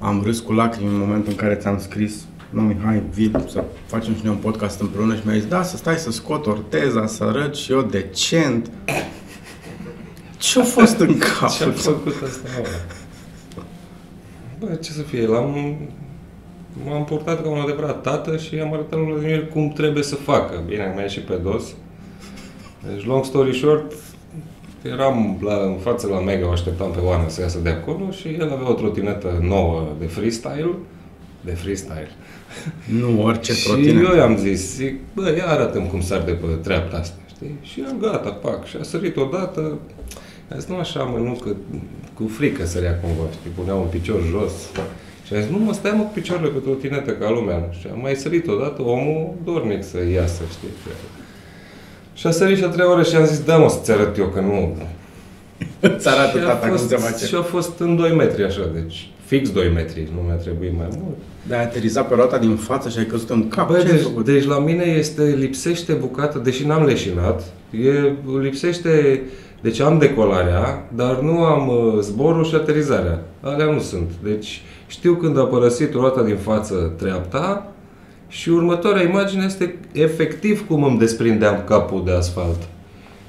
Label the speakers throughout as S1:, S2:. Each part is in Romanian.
S1: am râs cu lacrimi în momentul în care ți-am scris nu, hai, vii să facem și noi un podcast împreună și mi-a zis, da, să stai să scot orteza, să arăt și eu decent. Ce-a fost în cap?
S2: Ce-a făcut asta? Bă, ce să fie, l-am... M-am purtat ca un adevărat tată și am arătat lui Vladimir cum trebuie să facă. Bine, am mai ieșit pe dos. Deci, long story short, eram la, în față la Mega, o așteptam pe Oana să iasă de acolo și el avea o trotinetă nouă de freestyle, de freestyle.
S1: Nu orice
S2: și
S1: trotinetă.
S2: eu i-am zis, zic, bă, ia arată cum sar de pe treapta asta, știi? Și el, gata, pac, și a sărit odată, a zis, nu așa, mă, nu, că cu frică sărea cumva, știi, punea un picior jos. Și a zis, nu mă, stai mă cu picioarele pe trotinetă ca lumea. Și am mai sărit odată, omul dornic să iasă, știi? Și a sărit și a treia oră și am zis, da mă, să-ți arăt eu că nu...
S1: Îți arată
S2: și a
S1: tata cum
S2: fost,
S1: se face.
S2: Și a fost în 2 metri așa, deci fix 2 metri, nu mi-a trebuit mai mult.
S1: Dar ai aterizat pe roata din față și ai căzut în cap.
S2: Bă,
S1: Ce ai
S2: deci,
S1: făcut?
S2: deci la mine este, lipsește bucată, deși n-am leșinat, e, lipsește, deci am decolarea, dar nu am uh, zborul și aterizarea. Alea nu sunt. Deci știu când a părăsit roata din față treapta și următoarea imagine este efectiv cum îmi desprindeam capul de asfalt.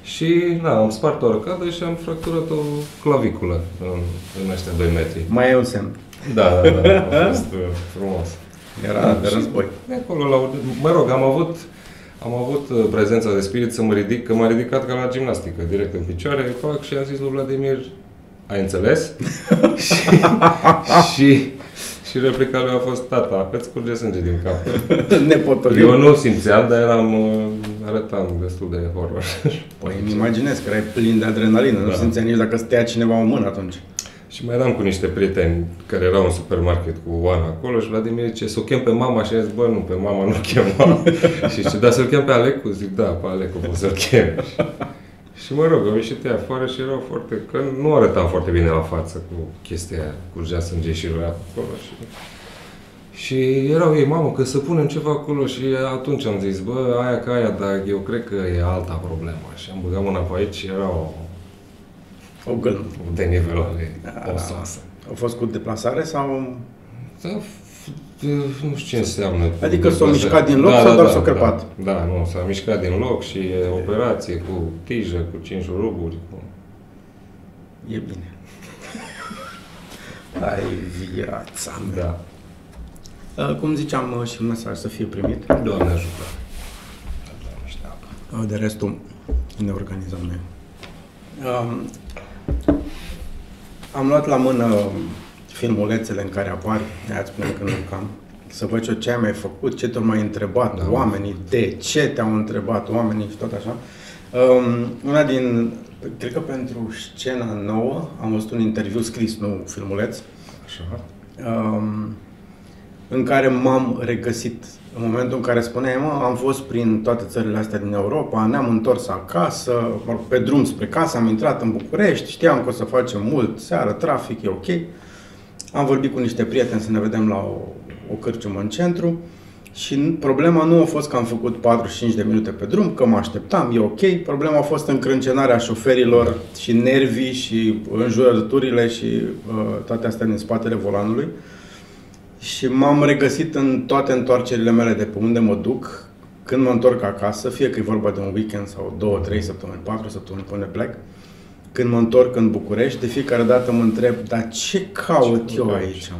S2: Și, na, am spart o arcadă și am fracturat o claviculă în, în ăștia 2 metri.
S1: Mai e un semn.
S2: Da, da, da, a fost uh, frumos.
S1: Era de
S2: Și
S1: război.
S2: De acolo la Mă rog, am avut, am avut uh, prezența de spirit să mă ridic, că m-a ridicat ca la gimnastică, direct în picioare, fac și am zis lui Vladimir, ai înțeles? și, și, și replica lui a fost, tata, îți curge sânge din cap.
S1: Nepotolit.
S2: Eu nu simțeam, dar eram, uh, arătam destul de horror.
S1: Păi îmi imaginez că erai plin de adrenalină, nu
S2: Da.
S1: simțea nici dacă stăia cineva în mână atunci.
S2: Și mai eram cu niște prieteni care erau în supermarket cu Oana acolo și Vladimir zice, să o chem pe mama și a zis, bă, nu, pe mama nu chema. și zice, da, să-l chem pe Alecu? Zic, da, pe Alecu pot să-l chem. și mă rog, au ieșit ea afară și erau foarte, că nu arătam foarte bine la față cu chestia aia, curgea sânge și roia acolo și... Și erau ei, mamă, că să punem ceva acolo și atunci am zis, bă, aia ca aia, dar eu cred că e alta problemă. Și am băgat mâna pe aici și era o,
S1: O gâlnă.
S2: de nivelare
S1: Da.
S2: osoasă.
S1: A fost cu deplasare sau...
S2: Da, f- nu știu ce înseamnă. cu
S1: Adică s-a
S2: deplasare.
S1: mișcat din loc sau doar s-a crăpat?
S2: Da, da, nu, s-a mișcat din loc și e operație cu tijă, cu cinci ruburi. Cu...
S1: E bine. Ai viața mea.
S2: Da.
S1: Uh, Cum ziceam uh, și un mesaj să fie primit.
S2: Doamne ajută. Da, niște apă.
S1: Uh, De restul ne organizăm noi. Um, am luat la mână filmulețele în care apar, aia spune că nu cam, să văd eu ce ai mai făcut, ce te-au mai întrebat
S2: Da,
S1: da, oamenii, de ce te-au întrebat oamenii și tot așa. Um, una din, cred că pentru scena nouă, am văzut un interviu scris, nu filmuleț,
S2: Așa.
S1: um, în care m-am regăsit. În momentul în care spuneai, mă, am fost prin toate țările astea din Europa, ne-am întors acasă, mă rog, pe drum spre casă, am intrat în București, știam că o să facem mult seară, trafic, e ok. Am vorbit cu niște prieteni să ne vedem la o, o cârciumă în centru și n- problema nu a fost că am făcut 45 de minute pe drum, că mă așteptam, e ok. Problema a fost încrâncenarea șoferilor și nervii și înjurăturile și uh, toate astea din spatele volanului. Și m-am regăsit în toate întoarcerile mele de pe unde mă duc, când mă întorc acasă, fie că e vorba de un weekend sau două, trei săptămâni, patru săptămâni până plec, când mă întorc în București, de fiecare dată mă întreb, dar ce caut
S2: Ce
S1: eu
S2: cauți?
S1: aici, mă?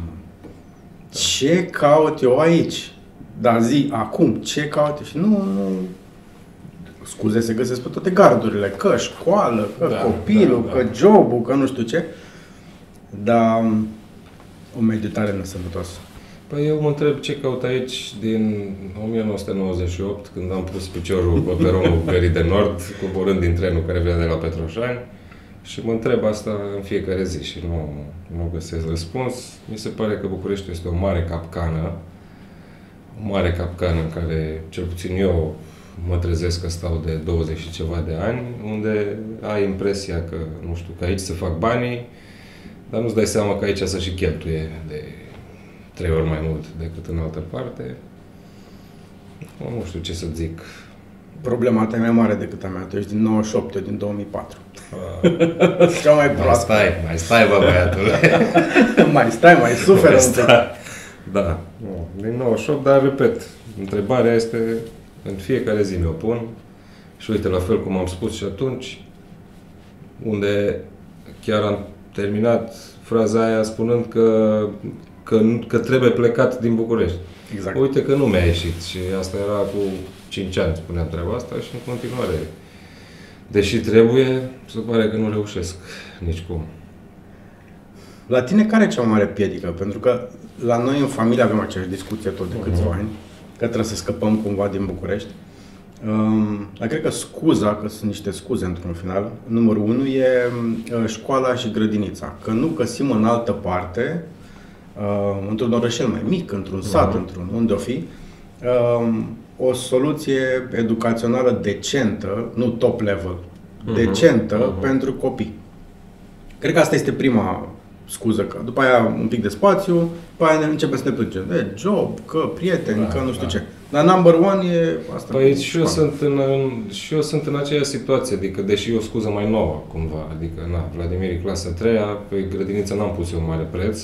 S1: Ce caut eu aici? Dar zi, acum, ce caut eu? Și nu, nu... Scuze, se găsesc pe toate gardurile, că școală, că
S2: Da,
S1: copilul,
S2: da, da.
S1: că jobul, că nu știu ce. Dar o meditare nesănătoasă.
S2: Păi eu mă întreb ce caut aici din 1998, când am pus piciorul pe peronul Gării de Nord, coborând din trenul care venea de la Petroșani. Și mă întreb asta în fiecare zi și nu, nu găsesc răspuns. Mi se pare că București este o mare capcană, o mare capcană în care, cel puțin eu, mă trezesc că stau de 20 și ceva de ani, unde ai impresia că, nu știu, că aici se fac banii, dar nu-ți dai seama că aici să și cheltuie de trei ori mai mult decât în altă parte. Nu știu ce să zic.
S1: Problema ta e mai mare decât a mea. Tu ești din 98, eu din 2004. Cea mai
S2: Mai
S1: proastă.
S2: stai, mai stai, bă, băiatule.
S1: mai stai, mai suferă
S2: Mai
S1: un pic.
S2: stai. Da, nu, din 98, dar repet, întrebarea este, în fiecare zi mi-o pun și uite, la fel cum am spus și atunci, unde chiar am terminat fraza aia spunând că, că, că trebuie plecat din București.
S1: Exact.
S2: Uite că nu mi-a ieșit și asta era cu 5 ani, spuneam treaba asta și în continuare. Deși trebuie, se pare că nu reușesc nicicum.
S1: La tine care e cea mai mare piedică? Pentru că la noi în familie avem aceeași discuție tot de câțiva ani, că trebuie să scăpăm cumva din București. Um, dar cred că scuza, că sunt niște scuze într-un final, numărul unu e uh, școala și grădinița. Că nu găsim în altă parte, uh, într-un orășel mai mic, într-un sat, într-un unde o fi, um, o soluție educațională decentă, nu top level, decentă pentru copii. Cred că asta este prima scuză, că după aia un pic de spațiu, după aia ne începem să ne plângem de job, că prieteni,
S2: Da,
S1: că nu știu
S2: da.
S1: ce. Dar number one e asta.
S2: Păi
S1: cu
S2: și eu,
S1: școala.
S2: sunt în, în, și eu sunt în aceeași situație, adică deși e o scuză mai nouă cumva, adică na, Vladimir e clasa 3 pe grădiniță n-am pus eu mare preț,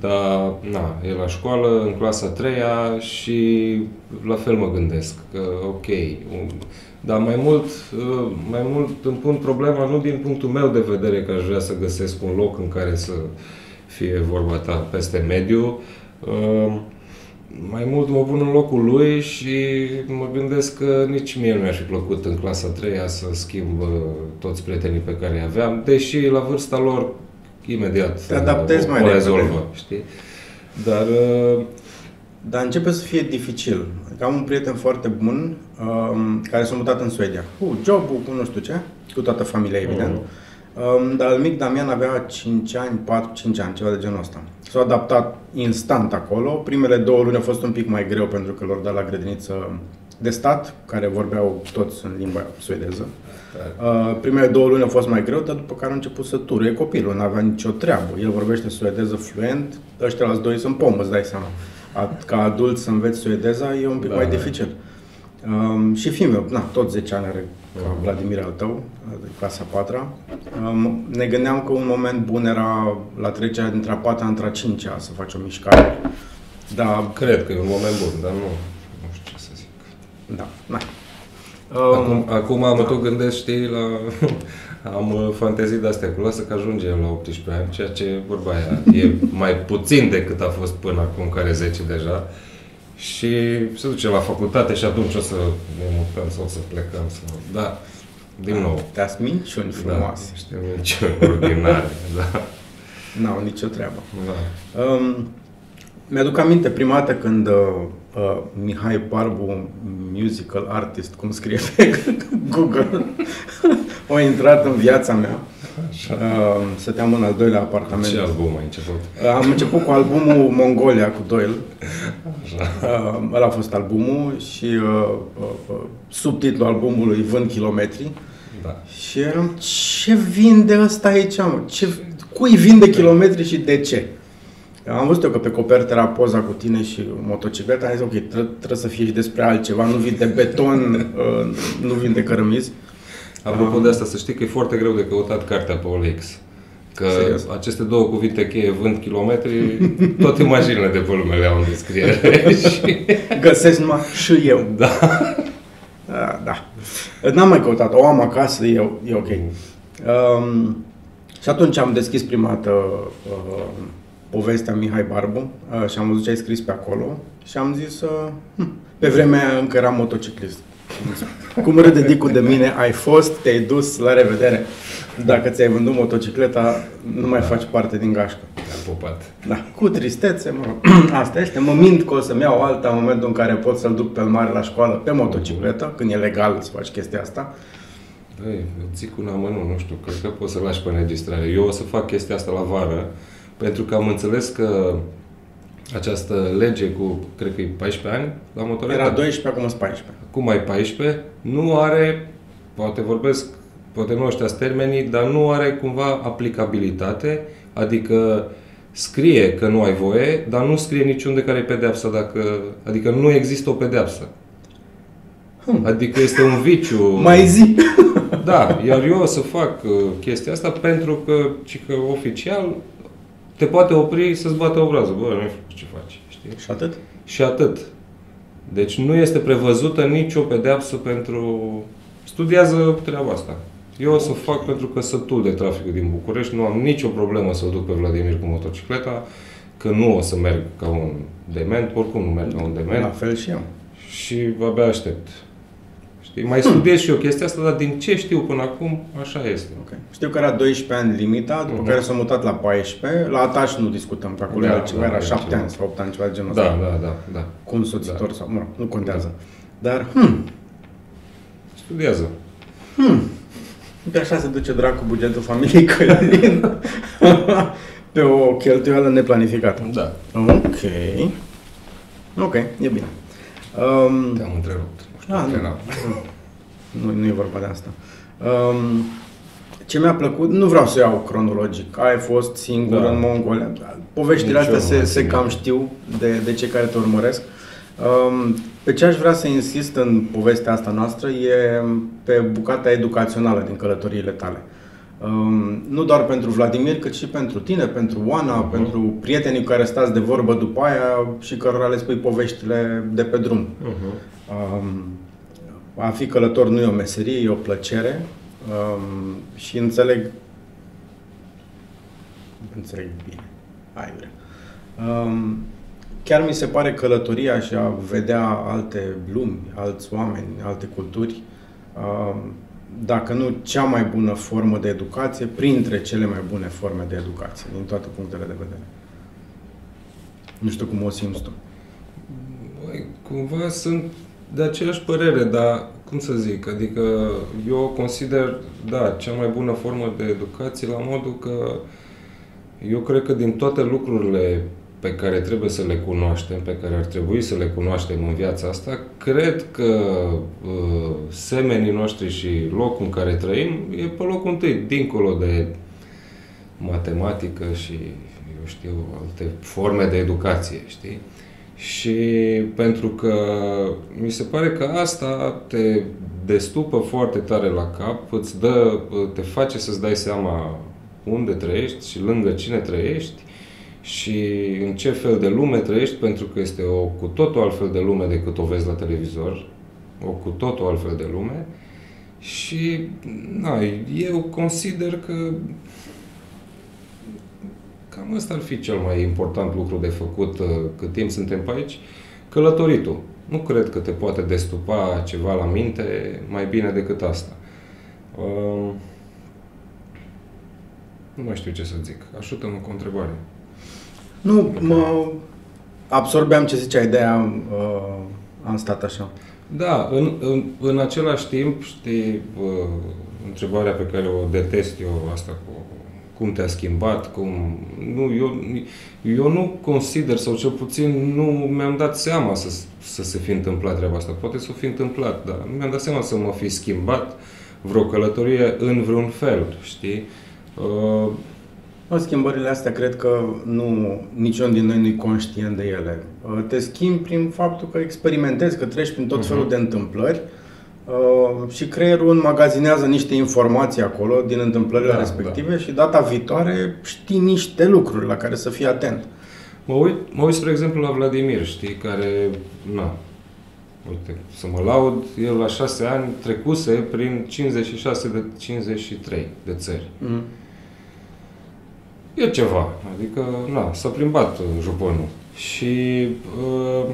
S2: dar na, e la școală în clasa 3 și la fel mă gândesc că ok, un, dar mai mult, uh, mai mult îmi pun problema nu din punctul meu de vedere că aș vrea să găsesc un loc în care să fie vorba ta peste mediu, uh, mai mult mă pun în locul lui și mă gândesc că nici mie nu mi-ar fi plăcut în clasa 3 să schimb uh, toți prietenii pe care îi aveam, deși la vârsta lor imediat
S1: Te adaptezi
S2: uh,
S1: mai
S2: o
S1: repede.
S2: rezolvă, știi? Dar uh,
S1: Dar începe să fie dificil. Adică am un prieten foarte bun um, care s-a mutat în Suedia. Cu jobul, cu nu știu ce, cu toată familia, evident. Um, dar al mic Damian avea 5 ani, 4-5 ani, ceva de genul ăsta. S-a adaptat instant acolo. Primele două luni a fost un pic mai greu pentru că lor dat la grădiniță de stat, care vorbeau toți în limba suedeză. Uh, primele două luni au fost mai greu, dar după care a început să turuie copilul, nu avea nicio treabă. El vorbește suedeză fluent, ăștia la doi sunt pomă, îți dai seama. A, ca adult să înveți suedeza e un pic
S2: Da,
S1: mai
S2: da.
S1: dificil. Um, și fiul meu, na, tot 10 ani are ca Vladimir al tău, de clasa 4 um, Ne gândeam că un moment bun era la trecerea dintre a 4 între a 5 să faci o mișcare. Da,
S2: cred că e un moment bun, dar nu, nu știu ce să zic.
S1: Da, na.
S2: Acum, acum mă tot gândesc, știi, la... Am uh, fantezii de-astea cu lasă că ajungem la 18 ani, ceea ce, vorba aia, e mai puțin decât a fost până acum, care 10 deja. Și se duce la facultate și atunci o să ne mutăm sau o să plecăm. Sau... Da, din nou.
S1: Te-ați minciuni
S2: Da,
S1: frumoase.
S2: niște minciuni ordinare. Da,
S1: N-au nicio treabă.
S2: da.
S1: Um, mi-aduc aminte prima dată când uh, uh, Mihai Barbu, musical artist, cum scrie pe Google, a intrat în viața mea. Uh, stăteam în al doilea apartament.
S2: Ce album ai început?
S1: Uh, am început cu albumul Mongolia cu Doyle.
S2: Așa.
S1: Uh, ăla a fost albumul și uh, uh, uh, subtitlul albumului Vând kilometri.
S2: Da.
S1: Și eram, ce vinde ăsta aici, mă? Ce, cui vinde kilometri și de ce? Am văzut eu că pe copertă era poza cu tine și motocicleta, am zis, ok, trebuie, trebuie să fie și despre altceva, nu vinde beton, uh, nu vinde cărămizi.
S2: Apropo de asta, să știi că e foarte greu de căutat cartea pe OLX. Că
S1: Serios?
S2: aceste două cuvinte cheie, vând kilometri, toate mașinile de pe lume le au în descriere. și...
S1: Găsesc numai și eu.
S2: Da.
S1: Da, da. N-am mai căutat, o am acasă, e, e ok. Um, și atunci am deschis prima dată uh, povestea Mihai Barbu uh, și am văzut ce ai scris pe acolo și am zis, uh, hm, pe vremea aia încă eram motociclist. Cum râde Dicu de mine, ai fost, te-ai dus, la revedere. Dacă ți-ai vândut motocicleta, nu mai faci parte din gașcă.
S2: Am pupat.
S1: Da, cu tristețe, mă rog. Asta este. Mă mint că o să-mi iau alta în momentul în care pot să-l duc pe mare la școală pe motocicletă, când e legal să faci chestia asta.
S2: Băi, eu zic un amănunt, nu știu, cred că poți să lași pe înregistrare. Eu o să fac chestia asta la vară, pentru că am înțeles că această lege cu, cred că e 14 ani la motoretă.
S1: Era 12, acum sunt 14.
S2: Acum ai 14, nu are, poate vorbesc, poate nu ăștia termenii, dar nu are cumva aplicabilitate, adică scrie că nu ai voie, dar nu scrie niciunde care e pedeapsa dacă, adică nu există o pedeapsă. Hmm. Adică este un viciu.
S1: Mai zi!
S2: Da, iar eu o să fac uh, chestia asta pentru că, ci că oficial te poate opri să-ți bată obrazul. Bă, nu știu ce faci, știi?
S1: Și atât?
S2: Și atât. Deci nu este prevăzută nicio pedeapsă pentru... Studiază treaba asta. Eu o să fac pentru că sătul de traficul din București, nu am nicio problemă să-l duc pe Vladimir cu motocicleta, că nu o să merg ca un dement, oricum nu merg ca un dement.
S1: La fel și eu.
S2: Și abia aștept. Știi? Mai studiez și eu chestia asta, dar din ce știu până acum, așa este.
S1: Okay. Știu că era 12 ani limita, după uh-huh. care s-a mutat la 14. La ataș nu discutăm, că acolo da, era ceva, da, era 7 ceva. ani sau 8 ani, ceva de genul
S2: da,
S1: ăsta.
S2: Da, da, da.
S1: Cu un soțitor da. sau, mă, nu contează. Dar, hmm.
S2: Studiază.
S1: Hmm. De așa se duce dracu bugetul familiei Călin pe o cheltuială neplanificată.
S2: Da.
S1: Ok. Ok, e bine.
S2: Um, Te-am întrerupt.
S1: Nu știu, ah, nu, nu, nu e vorba de asta. Um, ce mi-a plăcut, nu vreau să iau cronologic, ai fost singur da. în Mongolia. Poveștile Nici astea se, se cam știu de, de cei care te urmăresc. Um, pe ce aș vrea să insist în povestea asta noastră e pe bucata educațională din călătoriile tale. Um, nu doar pentru Vladimir, cât și pentru tine, pentru Oana, uh-huh. pentru prietenii cu care stați de vorbă după aia și cărora le spui poveștile de pe drum. Uh-huh. Um, a fi călător nu e o meserie, e o plăcere um, și înțeleg înțeleg bine, aiurea. Um, chiar mi se pare călătoria și a vedea alte lumi, alți oameni, alte culturi, um, dacă nu cea mai bună formă de educație, printre cele mai bune forme de educație, din toate punctele de vedere. Nu știu cum o simți tu.
S2: Băi, cumva sunt de aceeași părere, dar cum să zic, adică eu consider, da, cea mai bună formă de educație la modul că eu cred că din toate lucrurile pe care trebuie să le cunoaștem, pe care ar trebui să le cunoaștem în viața asta, cred că uh, semenii noștri și locul în care trăim e pe locul întâi, dincolo de matematică și, eu știu, alte forme de educație, știi? Și pentru că mi se pare că asta te destupă foarte tare la cap, îți dă, te face să-ți dai seama unde trăiești și lângă cine trăiești și în ce fel de lume trăiești, pentru că este o cu totul altfel de lume decât o vezi la televizor, o cu totul altfel de lume. Și na, eu consider că cam ăsta ar fi cel mai important lucru de făcut uh, cât timp suntem pe aici, călătoritul. Nu cred că te poate destupa ceva la minte mai bine decât asta. Uh, nu mai știu ce să zic. Ajută-mă cu o întrebare.
S1: Nu, mă absorbeam ce ziceai, de aia uh, am stat așa.
S2: Da, în, în, în același timp, știi, uh, întrebarea pe care o detest eu, asta cu cum te-a schimbat, cum... Nu, eu, eu nu consider, sau cel puțin nu mi-am dat seama să, să se fi întâmplat treaba asta. Poate să fi întâmplat, dar nu mi-am dat seama să mă fi schimbat vreo călătorie în vreun fel, știi? Uh,
S1: o, schimbările astea cred că nu, niciun din noi nu e conștient de ele. Uh, te schimbi prin faptul că experimentezi, că treci prin tot uh-huh. felul de întâmplări Uh, și creierul înmagazinează niște informații acolo din întâmplările da, respective da. și data viitoare știi niște lucruri la care să fii atent.
S2: Mă uit, mă uit spre exemplu la Vladimir, știi, care, na, uite, să mă laud, el la șase ani trecuse prin 56 de 53 de țări. Mm. E ceva, adică, na, s-a plimbat juponul. Și uh,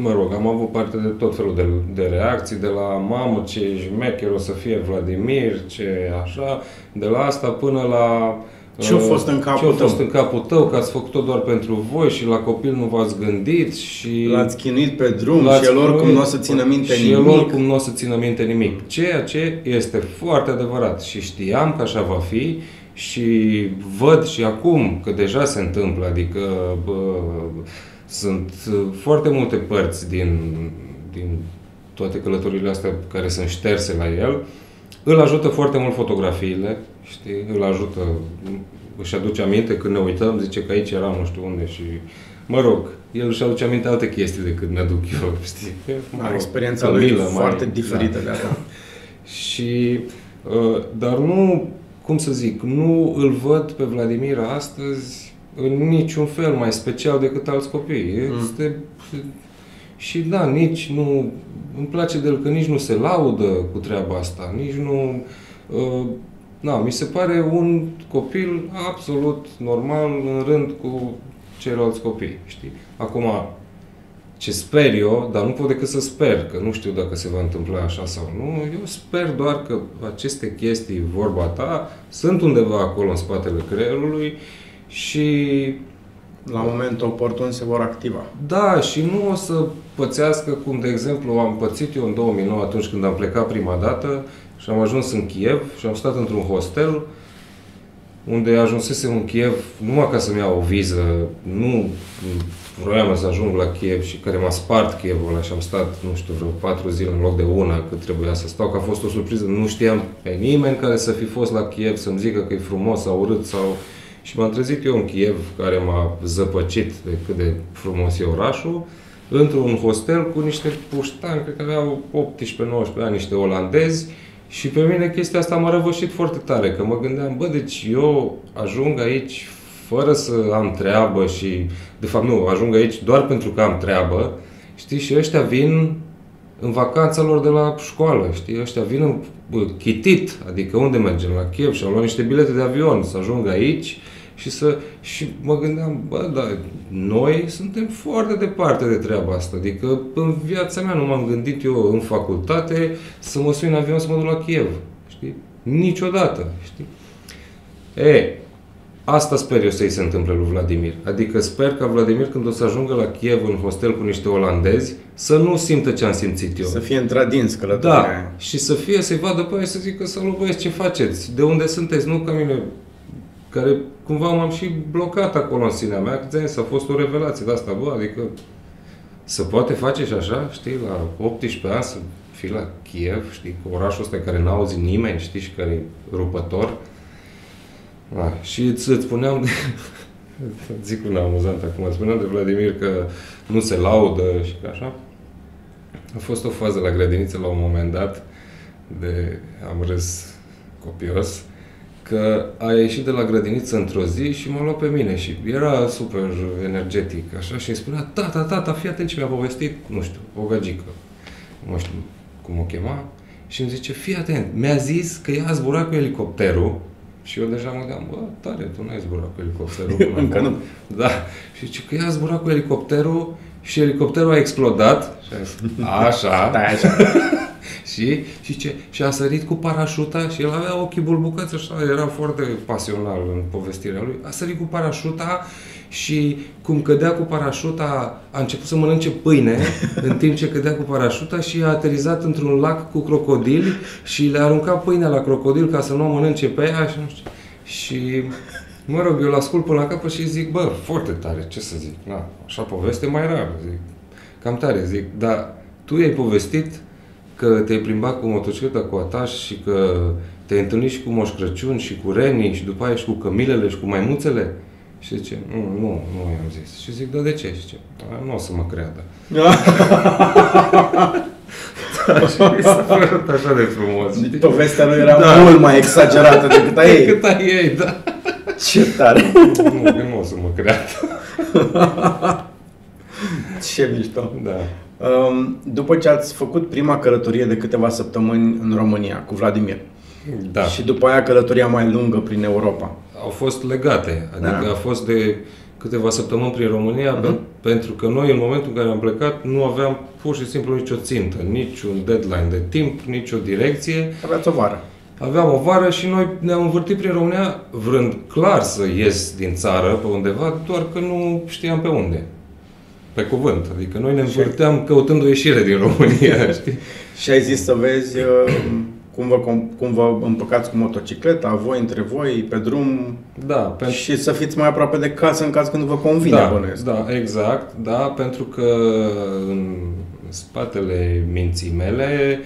S2: mă rog, am avut parte de tot felul de, de reacții, de la mamă ce jmecher o să fie Vladimir, ce așa, de la asta până la
S1: ce a uh, fost în capul
S2: ce a fost tău? în capul tău, că ați făcut-o doar pentru voi și la copil nu v-ați gândit și...
S1: L-ați chinuit pe drum și el oricum nu o să țină minte
S2: și
S1: nimic.
S2: Și el oricum nu o să țină minte nimic. Ceea ce este foarte adevărat și știam că așa va fi și văd și acum că deja se întâmplă, adică bă, sunt uh, foarte multe părți din, din toate călătorile astea care sunt șterse la el. Îl ajută foarte mult fotografiile, știi? Îl ajută, își aduce aminte când ne uităm, zice că aici era nu știu unde și mă rog, el își aduce aminte alte chestii decât mi-aduc eu, știi? Mă
S1: Da,
S2: rog,
S1: experiența
S2: că
S1: lui e
S2: milă mai-
S1: foarte diferită
S2: da.
S1: de asta.
S2: Și, uh, dar nu, cum să zic, nu îl văd pe Vladimir astăzi în niciun fel mai special decât alți copii. Este, și da, nici nu, îmi place de el că nici nu se laudă cu treaba asta, nici nu, uh, na, mi se pare un copil absolut normal în rând cu ceilalți copii, știi? Acum, ce sper eu, dar nu pot decât să sper, că nu știu dacă se va întâmpla așa sau nu, eu sper doar că aceste chestii, vorba ta, sunt undeva acolo în spatele creierului și
S1: La momentul oportun se vor activa.
S2: da, și nu o să pățească cum, de exemplu, am pățit eu în 2009 atunci când am plecat prima dată și am ajuns în Kiev și am stat într-un hostel unde ajunsesem în Kiev numai ca să-mi iau o viză, nu vroiam să ajung la Kiev și care m-a spart Kievul ăla și am stat, nu știu, vreo patru zile în loc de una cât trebuia să stau, că a fost o surpriză, nu știam pe nimeni care să fi fost la Kiev să-mi zică că e frumos sau urât sau... Și m-am trezit eu în Kiev, care m-a zăpăcit de cât de frumos e orașul, într-un hostel cu niște puștani, cred că aveau 18-19 ani, niște olandezi, și pe mine chestia asta m-a răvășit foarte tare, că mă gândeam, bă, deci eu ajung aici fără să am treabă și, de fapt nu, ajung aici doar pentru că am treabă, știi, și ăștia vin în vacanța lor de la școală, știi, ăștia vin în bă, chitit, adică unde mergem, la Kiev și au luat niște bilete de avion să ajung aici și să, și mă gândeam, bă, dar noi suntem foarte departe de treaba asta, adică în viața mea nu m-am gândit eu în facultate să mă sui în avion să mă duc la Kiev, știi, niciodată, știi. E, Asta sper eu să-i se întâmple lui Vladimir. Adică sper ca Vladimir când o să ajungă la Kiev în hostel cu niște olandezi să nu simtă ce am simțit eu.
S1: Să fie într-adins călătoria
S2: Da,
S1: aia.
S2: și să fie, să-i vadă pe aia și să zică, salut băieți, ce faceți? De unde sunteți? Nu ca mine, care cumva m-am și blocat acolo în sinea mea, că ți a fost o revelație de asta, bă, adică să poate face și așa, știi, la 18 ani să fii la Kiev, știi, cu orașul ăsta care n-auzi nimeni, știi, și care e rupător. Da. Și îți, îți spuneam, de, zic un amuzant acum, îți spuneam de Vladimir că nu se laudă și că așa. A fost o fază la grădiniță la un moment dat, de am râs copios, că a ieșit de la grădiniță într-o zi și m-a luat pe mine și era super energetic, așa, și îmi spunea, tata, tata, fii atent ce mi-a povestit, nu știu, o gagică, nu știu cum o chema, și îmi zice, fii atent, mi-a zis că ea a zburat cu elicopterul și eu deja mă gândeam, bă, tare, tu n-ai zburat cu elicopterul. până
S1: Încă
S2: acum."
S1: nu.
S2: Da. Și zice că ea a zburat cu elicopterul și elicopterul a explodat. Și am zis, Așa.
S1: Stai așa.
S2: și, și, ce, și a sărit cu parașuta și el avea ochii bulbucați așa, era foarte pasional în povestirea lui. A sărit cu parașuta și cum cădea cu parașuta, a început să mănânce pâine în timp ce cădea cu parașuta și a aterizat într-un lac cu crocodili și le-a aruncat pâinea la crocodil ca să nu o mănânce pe ea și nu știu. Și Mă rog, eu îl ascult până la capăt și zic, bă, foarte tare, ce să zic, na, așa poveste mai rar, zic, cam tare, zic, dar tu i-ai povestit că te-ai plimbat cu motocicleta cu ataș și că te-ai întâlnit și cu Moș Crăciun și cu renii și după aia și cu cămilele și cu maimuțele? Și zice, nu, nu, nu i-am zis. Și zic, da, de ce? Și zice, "A, nu o să mă creadă. și mi s-a părut așa de frumos. știi?
S1: Povestea lui era
S2: Da.
S1: mult mai exagerată decât a ei.
S2: Cât ai ei, da.
S1: Ce tare!
S2: nu, eu nu o să mă creadă.
S1: Ce mișto!
S2: Da.
S1: Um, După ce ați făcut prima călătorie de câteva săptămâni în România cu Vladimir
S2: Da.
S1: și după aia călătoria mai lungă prin Europa,
S2: Au fost legate, adică
S1: Da.
S2: a fost de câteva săptămâni prin România,
S1: Mhm.
S2: pe- pentru că noi în momentul în care am plecat nu aveam pur și simplu nicio țintă, niciun deadline de timp, nicio direcție.
S1: aveați o vară.
S2: Aveam o vară și noi ne-am învârtit prin România vrând clar să ies din țară pe undeva, doar că nu știam pe unde. Pe cuvânt. Adică noi ne învârteam căutând o ieșire din România, știi?
S1: Și ai zis să vezi uh, cum vă, com- cum vă împăcați cu motocicleta, voi între voi, pe drum
S2: Da, pentru
S1: și să fiți mai aproape de casă în caz când vă convine,
S2: da,
S1: bănuiesc.
S2: da, exact, da, pentru că în spatele minții mele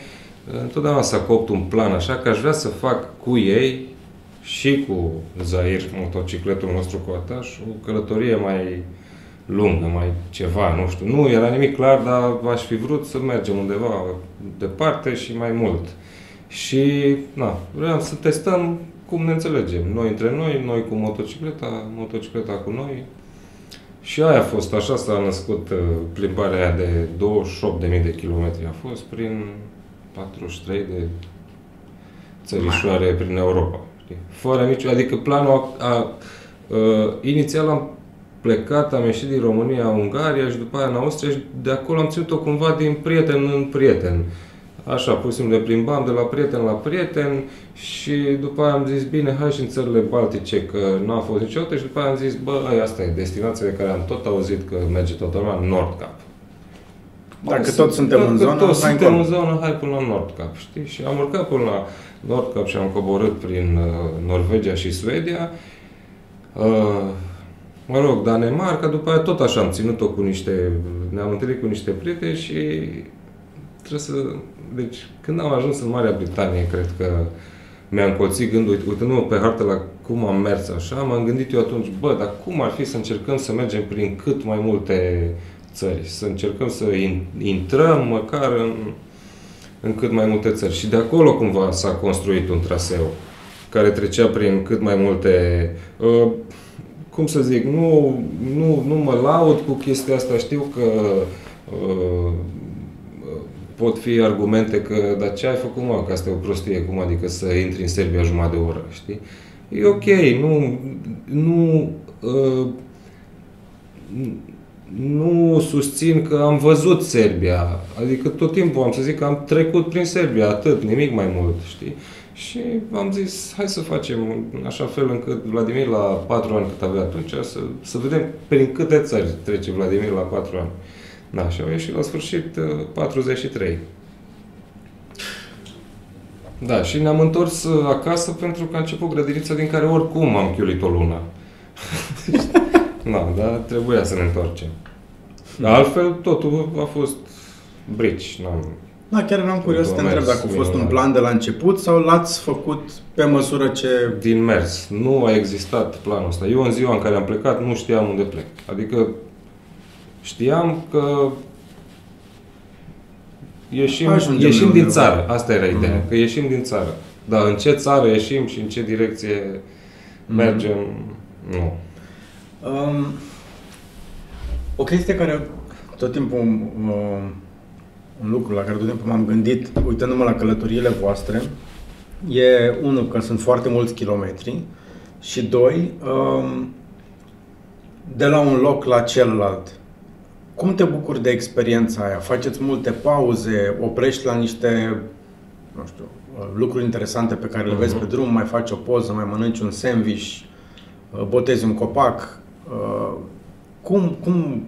S2: întotdeauna s-a copt un plan așa că aș vrea să fac cu ei și cu Zair, motocicletul nostru cu ataș, o călătorie mai lungă, mai ceva, nu știu. Nu era nimic clar, dar aș fi vrut să mergem undeva departe și mai mult. Și, na, vreau să testăm cum ne înțelegem. Noi între noi, noi cu motocicleta, motocicleta cu noi. Și aia a fost, așa s-a născut uh, plimbarea aia de 28.000 de kilometri. A fost prin 43 de țărișoare prin Europa. Știi? Fără nicio, adică planul a, a, a, inițial am plecat, am ieșit din România, Ungaria și după aia în Austria și de acolo am ținut-o cumva din prieten în prieten. Așa, pur și simplu le plimbam de la prieten la prieten și după aia am zis, bine, hai și în țările Baltice, că nu a fost niciodată și după aia am zis, bă, asta e destinația de care am tot auzit că merge toată lumea, Nordcap.
S1: Dacă tot suntem
S2: dacă
S1: în zonă,
S2: tot
S1: hai
S2: suntem
S1: încolo.
S2: în zonă, hai până la Nordcap, știi? Și am urcat până la Nordcap și am coborât prin uh, Norvegia și Suedia. Uh, mă rog, Danemarca, după aia tot așa am ținut-o cu niște, ne-am întâlnit cu niște prieteni și trebuie să, deci când am ajuns în Marea Britanie, cred că mi-a încolțit gândul, uitându-mă pe hartă la cum am mers așa, m-am gândit eu atunci, bă, dar cum ar fi să încercăm să mergem prin cât mai multe țări, să încercăm să in- intrăm măcar în, în cât mai multe țări. Și de acolo cumva s-a construit un traseu care trecea prin cât mai multe uh, cum să zic, nu, nu, nu mă laud cu chestia asta, știu că uh, pot fi argumente că, dar ce ai făcut, mă, că asta e o prostie, cum adică să intri în Serbia jumătate de oră, știi? E ok, nu, nu, uh, nu susțin că am văzut Serbia, adică tot timpul am să zic că am trecut prin Serbia, atât, nimic mai mult, știi? Și am zis, hai să facem în așa fel încât Vladimir la patru ani cât avea atunci, să, să vedem prin câte țări trece Vladimir la patru ani. Da, și au ieșit la sfârșit uh, 43. Da, și ne-am întors uh, acasă pentru că a început grădinița din care oricum am chiulit o lună. da, dar trebuia să ne întoarcem. Dar altfel, totul a fost brici. N-am,
S1: Da, chiar eram curios să te
S2: Mers
S1: întreb dacă a fost un
S2: minunat.
S1: plan de la început sau l-ați făcut pe măsură ce...
S2: din mers. Nu a existat planul ăsta. Eu în ziua în care am plecat nu știam unde plec. Adică știam că ieșim,
S1: Ajungem
S2: ieșim
S1: undeva.
S2: din țară. Asta era ideea.
S1: Mhm.
S2: Că ieșim din țară. Dar în ce țară ieșim și în ce direcție
S1: Mhm.
S2: mergem, nu.
S1: Um, o chestie care tot timpul, um, un lucru la care tot timpul m-am gândit, uitându-mă la călătoriile voastre, e unul că sunt foarte mulți kilometri și doi, um, de la un loc la celălalt. Cum te bucuri de experiența aia? Faceți multe pauze, oprești la niște, nu știu, lucruri interesante pe care le vezi
S2: Mhm.
S1: pe drum, mai faci o poză, mai mănânci un sandwich, botezi un copac. Uh, Cum, cum...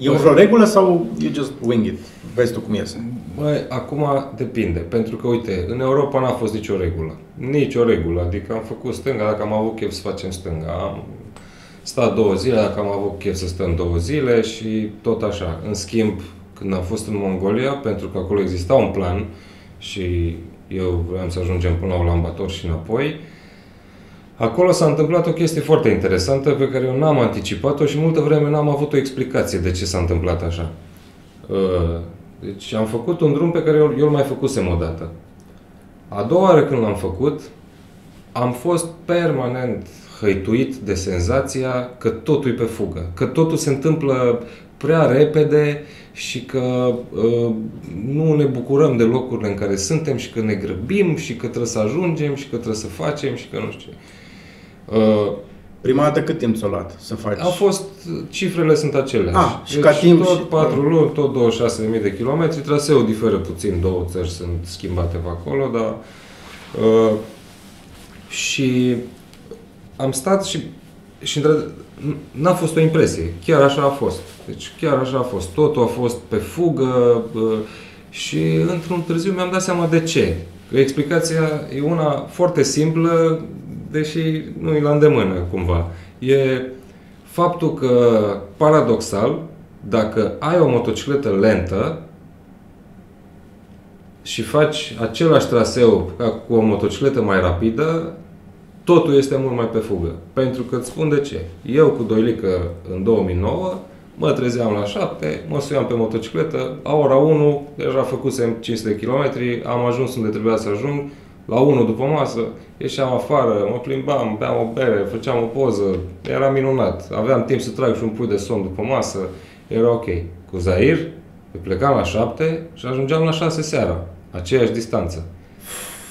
S1: E vreo regulă sau you just wing it? Vezi tu cum iese.
S2: Băi, acum depinde, pentru că, uite, în Europa n-a fost nicio regulă. Nici o regulă, adică am făcut stânga dacă am avut chef să facem stânga. Am stat două zile dacă am avut chef să stăm două zile și tot așa. În schimb, când am fost în Mongolia, pentru că acolo exista un plan și eu vreau să ajungem până la Ulaanbaatar și înapoi, Acolo s-a întâmplat o chestie foarte interesantă pe care eu n-am anticipat-o și multă vreme n-am avut o explicație de ce s-a întâmplat așa. Uh, Deci am făcut un drum pe care eu, eu îl mai făcusem o dată. A doua oară când l-am făcut, am fost permanent hăituit de senzația că totul e pe fugă, că totul se întâmplă prea repede și că uh, nu ne bucurăm de locurile în care suntem și că ne grăbim și că trebuie să ajungem și că trebuie să facem și că nu știu ce. Uh,
S1: Prima dată cât timp ți-a luat să faci?
S2: au fost, cifrele sunt aceleași.
S1: Ah, și ca timp
S2: tot
S1: și-
S2: 4 luni, tot 26.000 de kilometri, traseul diferă puțin, două țări sunt schimbate pe acolo, dar... Uh, și am stat și, și într- n-a fost o impresie, chiar așa a fost. Deci chiar așa a fost. Totul a fost pe fugă uh, și într-un târziu mi-am dat seama de ce. Că explicația e una foarte simplă, deși nu e la îndemână cumva. E faptul că, paradoxal, dacă ai o motocicletă lentă și faci același traseu ca cu o motocicletă mai rapidă, totul este mult mai pe fugă. Pentru că îți spun de ce. Eu cu Doilică în 2009 mă trezeam la 7, mă suiam pe motocicletă, la ora 1, deja făcusem 500 km, am ajuns unde trebuia să ajung, la 1 după masă, ieșeam afară, mă plimbam, beam o bere, făceam o poză, era minunat. Aveam timp să trag și un pui de somn după masă, era ok. Cu Zair, plecam la 7 și ajungeam la 6 seara, aceeași distanță.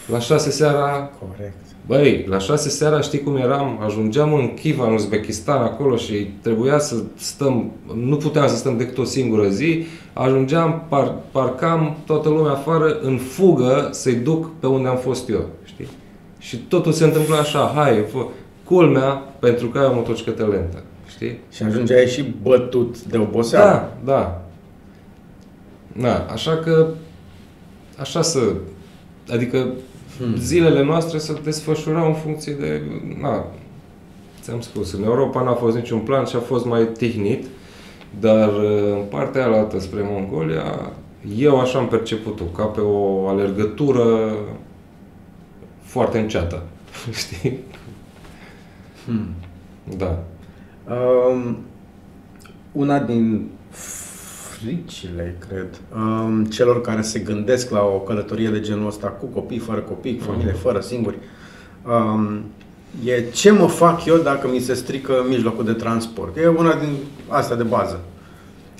S2: La 6 seara
S1: Corect.
S2: Băi, la șase seara știi cum eram? Ajungeam în Kiva, în Uzbekistan, acolo și trebuia să stăm, nu puteam să stăm decât o singură zi. Ajungeam, par, parcam toată lumea afară, în fugă, să-i duc pe unde am fost eu, știi? Și totul se întâmplă așa, hai, fă, culmea, pentru că ai o motocicletă lentă, știi?
S1: Și ajungeai și bătut de oboseală.
S2: Da, da. Da, așa că, așa să, adică hmm. zilele noastre se desfășurau în funcție de, na, ți-am spus, în Europa n-a fost niciun plan și a fost mai tihnit, dar în partea alaltă spre Mongolia, eu așa am perceput-o, ca pe o alergătură foarte înceată, știi?
S1: Hmm.
S2: Da.
S1: Um, una din fricile, cred, um, celor care se gândesc la o călătorie de genul ăsta cu copii, fără copii, cu familie,
S2: Mhm.
S1: fără singuri, um, e ce mă fac eu dacă mi se strică mijlocul de transport. E una din astea de bază.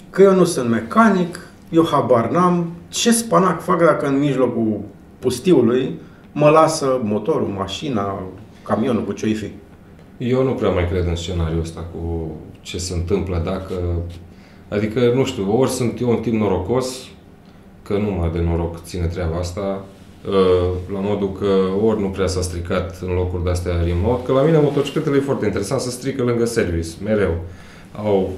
S1: Că eu nu sunt mecanic, eu habar n-am, ce spanac fac dacă în mijlocul pustiului mă lasă motorul, mașina, camionul, cu ce-i fi.
S2: Eu nu prea mai cred în scenariul ăsta cu ce se întâmplă dacă... Adică, nu știu, ori sunt eu un tip norocos, că numai de noroc ține treaba asta, uh, la modul că ori nu prea s-a stricat în locuri de-astea remote, că la mine motocicletele e foarte interesant să strică lângă service, mereu. Au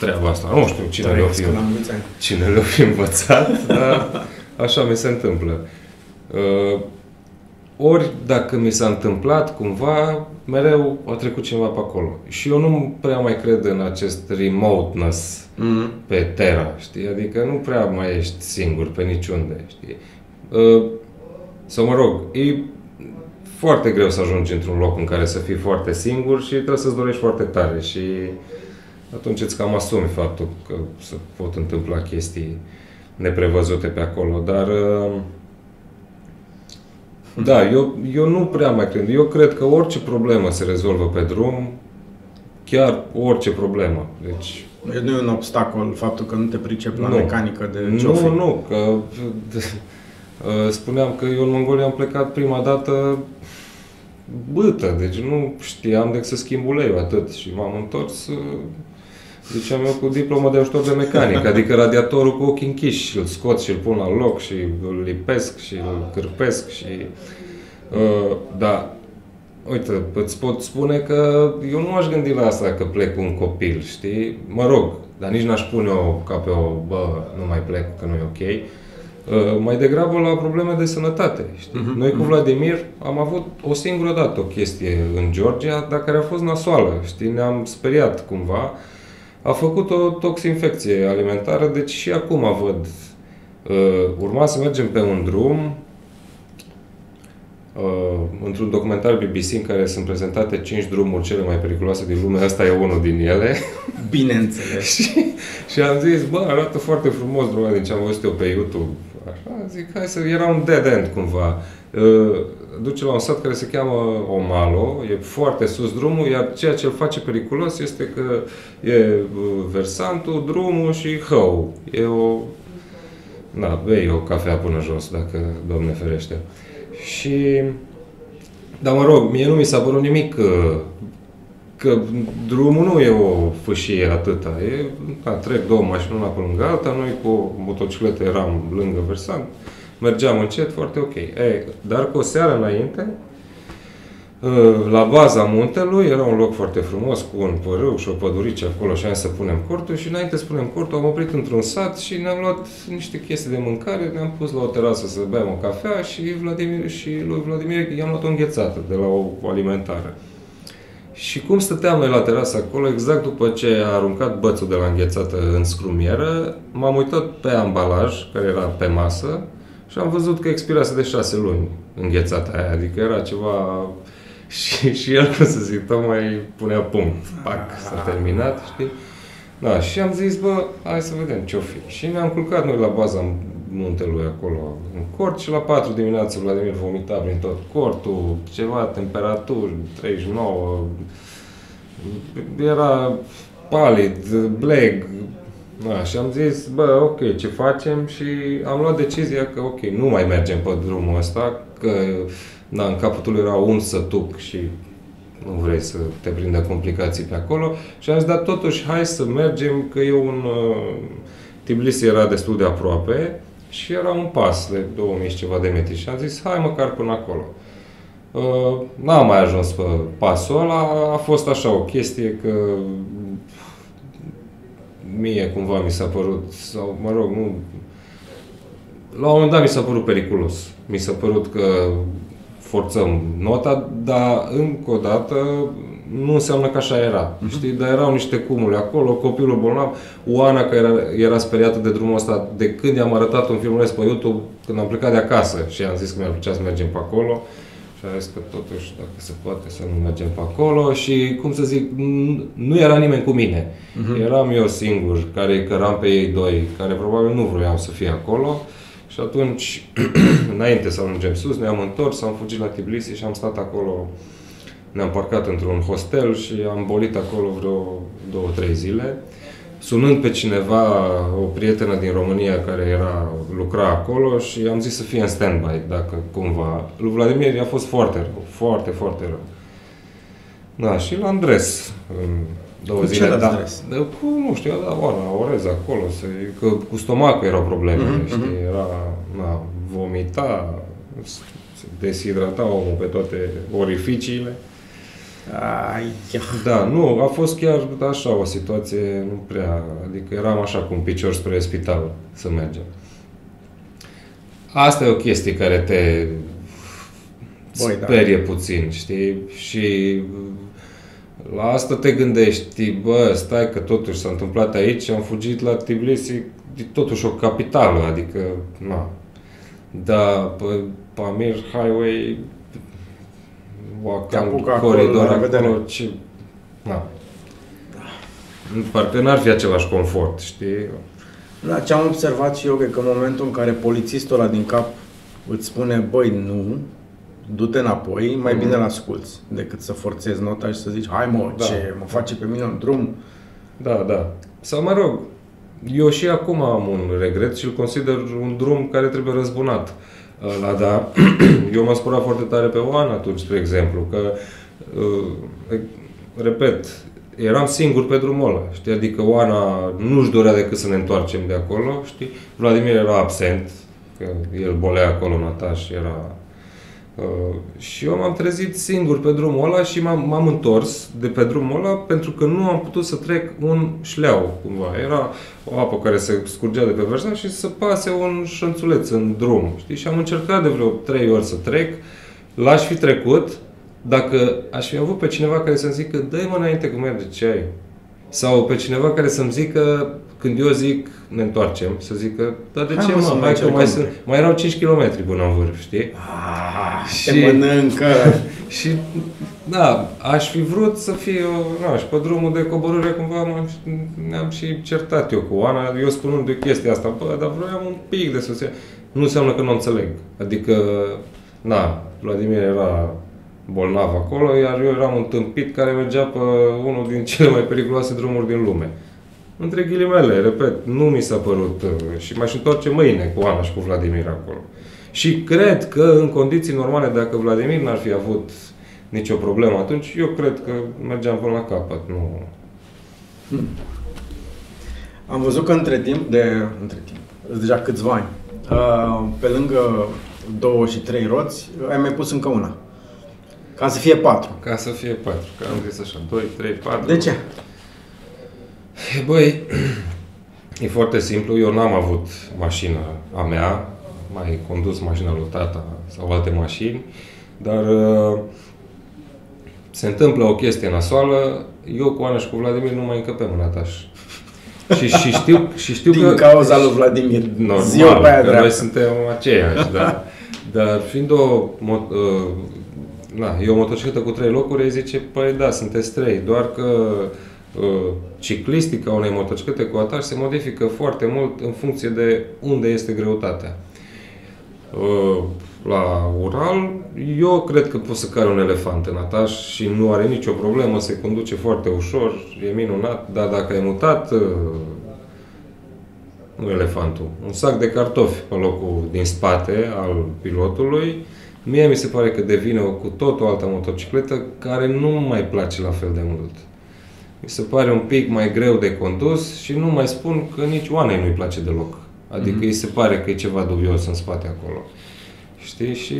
S2: treaba asta. Nu știu cine le-o fi,
S1: Trăiesc la mulți ani.
S2: cine le-o fi învățat, dar așa mi se întâmplă. Uh, ori dacă mi s-a întâmplat cumva, mereu a trecut cineva pe acolo. Și eu nu prea mai cred în acest remoteness
S1: Mm.
S2: pe Terra, știi? Adică nu prea mai ești singur pe niciunde, știi? Uh, Sau mă rog, e foarte greu să ajungi într-un loc în care să fii foarte singur și trebuie să-ți dorești foarte tare și atunci îți cam asumi faptul că se pot întâmpla chestii neprevăzute pe acolo, dar uh, da, eu, eu nu prea mai cred. Eu cred că orice problemă se rezolvă pe drum, chiar orice problemă. Deci
S1: Deci nu e un obstacol faptul că nu te pricepi la
S2: Nu.
S1: mecanică de ce o fi.
S2: Nu, nu, că uh, spuneam că eu în Mongolia am plecat prima dată bâtă, deci nu știam decât să schimb uleiul atât și m-am întors uh, ziceam eu cu diplomă de ajutor de mecanic, adică radiatorul cu ochii închiși și îl scot și îl pun la loc și îl lipesc și îl cârpesc și uh, da, Uite, îți pot spune că eu nu aș gândi la asta că plec cu un copil, știi? Mă rog, dar nici n-aș pune o ca pe o, bă, nu mai plec, că nu e ok. Uh, mai degrabă la probleme de sănătate, știi?
S1: Mhm,
S2: Noi cu
S1: mhm.
S2: Vladimir am avut o singură dată o chestie în Georgia, dar care a fost nasoală, știi? Ne-am speriat cumva. A făcut o toxinfecție alimentară, deci și acum văd. Uh, urma să mergem pe un drum, uh, într-un documentar BBC în care sunt prezentate 5 drumuri cele mai periculoase din lume, ăsta e unul din ele.
S1: Bineînțeles.
S2: și, și am zis, bă, arată foarte frumos drumul ăla din ce am văzut eu pe YouTube. Așa, zic, hai să... Era un dead end cumva. Uh, duce la un sat care se cheamă Omalo, e foarte sus drumul, iar ceea ce îl face periculos este că e uh, versantul, drumul și hău. E o... Da, bei o cafea până jos, dacă Doamne ferește. Și... Dar mă rog, mie nu mi s-a părut nimic că, că drumul nu e o fâșie atâta. E, da, trec două mașini una pe lângă alta, noi cu motocicletă eram lângă versant, mergeam încet, foarte ok. E, dar cu o seară înainte, ă, la baza muntelui era un loc foarte frumos cu un părâu și o pădurice acolo și am zis să punem cortul și înainte să punem cortul am oprit într-un sat și ne-am luat niște chestii de mâncare, ne-am pus la o terasă să bem o cafea și Vladimir și lui Vladimir i-am luat o înghețată de la o, o alimentară. Și cum stăteam noi la terasă acolo, exact după ce a aruncat bățul de la înghețată în scrumieră, m-am uitat pe ambalaj, care era pe masă, și am văzut că expirase de șase luni înghețata aia, adică era ceva... și, și el, cum să zic, tocmai punea punct. Pac, s-a terminat, știi? Da, și am zis, bă, hai să vedem ce-o fi. Și ne-am culcat noi la baza muntelui acolo în cort și la 4 dimineața Vladimir vomita prin tot cortul, ceva temperaturi, 39, era palid, bleg, da, și am zis, bă, ok, ce facem? Și am luat decizia că, ok, nu mai mergem pe drumul ăsta, că da, în capătul era un sătuc și nu vrei să te prindă complicații pe acolo. Și am zis, dar totuși, hai să mergem, că e un... Uh, Tbilisi era destul de aproape și era un pas de 2000 și ceva de metri. Și am zis, hai măcar până acolo. Uh, n-am mai ajuns pe pasul ăla, a fost așa o chestie că mie cumva mi s-a părut, sau mă rog, nu... La un moment dat mi s-a părut periculos. Mi s-a părut că forțăm nota, dar încă o dată nu înseamnă că așa era. Uh-huh. Știi? Dar erau niște cumule acolo, copilul bolnav, Oana care era, era speriată de drumul ăsta de când i-am arătat un filmuleț pe YouTube, când am plecat de acasă și am zis că mi-ar plăcea să mergem pe acolo. Și a zis că totuși, dacă se poate, să nu mergem pe acolo și, cum să zic, nu era nimeni cu mine. Uh-huh. Eram eu singur, care căram pe ei doi, care probabil nu vroiau să fie acolo. Și atunci, înainte să ajungem sus, ne-am întors, am fugit la Tbilisi și am stat acolo. Ne-am parcat într-un hostel și am bolit acolo vreo două, trei zile. Sunând pe cineva, o prietenă din România care era, lucra acolo și am zis să fie în stand-by, dacă cumva. Lui Vladimir a fost foarte rău, foarte, foarte rău. Da, și la Andres, două
S1: cu
S2: zile.
S1: Ce
S2: da,
S1: de,
S2: cu, nu știu, da, oară, orez acolo, să, că cu stomacul erau probleme, mm-hmm. știi, era, na, vomita, se deshidrata omul pe toate orificiile.
S1: Ai,
S2: Da, nu, a fost chiar așa o situație, nu prea, adică eram așa cu un picior spre spital să mergem. Asta e o chestie care te Băi, sperie da. puțin, știi? Și la asta te gândești, bă, stai că totuși s-a întâmplat aici, am fugit la Tbilisi, e totuși o capitală, adică, na. Da, pe Pamir Highway, Wakan, coridor acolo, acolo ce... Na. Parcă n-ar fi același confort, știi?
S1: Da, ce am observat și eu e că în momentul în care polițistul ăla din cap îți spune, băi, nu, du-te înapoi, mai mm-hmm. bine la asculți decât să forțezi nota și să zici, hai mă, da. ce mă face pe mine un drum.
S2: Da, da. Sau mă rog, eu și acum am un regret și îl consider un drum care trebuie răzbunat. La da, eu m-am spărat foarte tare pe Oana atunci, spre exemplu, că, uh, repet, eram singur pe drumul ăla, știi? Adică Oana nu-și dorea decât să ne întoarcem de acolo, știi? Vladimir era absent, că el bolea acolo, Nataș era Uh, și eu m-am trezit singur pe drumul ăla și m-am, m-am întors de pe drumul ăla pentru că nu am putut să trec un șleau, cumva. Era o apă care se scurgea de pe versa și să pase un șănțuleț în drum, știi? Și am încercat de vreo trei ori să trec, l-aș fi trecut, dacă aș fi avut pe cineva care să-mi zică, dă-i mă înainte cum merge, ce ai? Sau pe cineva care să-mi zică, când eu zic, ne întoarcem, să zică, dar de Hai ce mă, hai că mai, sunt, mai erau 5 km până în vârf, știi?
S1: Ah, și mănâncă!
S2: și, da, aș fi vrut să fie, nu, și pe drumul de coborâre cumva ne-am și certat eu cu Ana, eu spunând de chestia asta, bă, dar vreau un pic de soție. Nu înseamnă că nu înțeleg. Adică, na, Vladimir era bolnav acolo, iar eu eram un tâmpit care mergea pe unul din cele mai periculoase drumuri din lume. Între ghilimele, repet, nu mi s-a părut uh, și m-aș întoarce mâine cu Ana și cu Vladimir acolo. Și cred că în condiții normale, dacă Vladimir n-ar fi avut nicio problemă atunci, eu cred că mergeam până la capăt, nu...
S1: Hmm. Am văzut că între timp, de, între timp, deja câțiva ani, uh, pe lângă două și trei roți, ai mai pus încă una. Ca să fie patru.
S2: Ca să fie patru, că am zis așa, doi, trei, patru.
S1: De ce?
S2: Băi, e foarte simplu, eu n-am avut mașină a mea, mai condus mașina lui tata sau alte mașini, dar uh, se întâmplă o chestie nasoală, eu cu Ana și cu Vladimir nu mai încăpem în ataș. și, și știu, și știu
S1: Din
S2: că...
S1: cauza lui Vladimir.
S2: Normal, Ziua pe aia că noi suntem aceiași, da. Dar fiind o, uh, na, e o motocicletă cu trei locuri, ei zice, păi da, sunteți trei, doar că uh, ciclistica unei motociclete cu ataș se modifică foarte mult în funcție de unde este greutatea. Uh, la Ural, eu cred că poți să cari un elefant în ataș și nu are nicio problemă, se conduce foarte ușor, e minunat, dar dacă ai mutat uh, nu elefantul, un sac de cartofi pe locul din spate al pilotului, mie mi se pare că devine o cu tot o altă motocicletă care nu mai place la fel de mult. Mi se pare un pic mai greu de condus și nu mai spun că nici Oanei nu-i place deloc. Adică mm-hmm. îi se pare că e ceva dubios în spate acolo. Știi? Și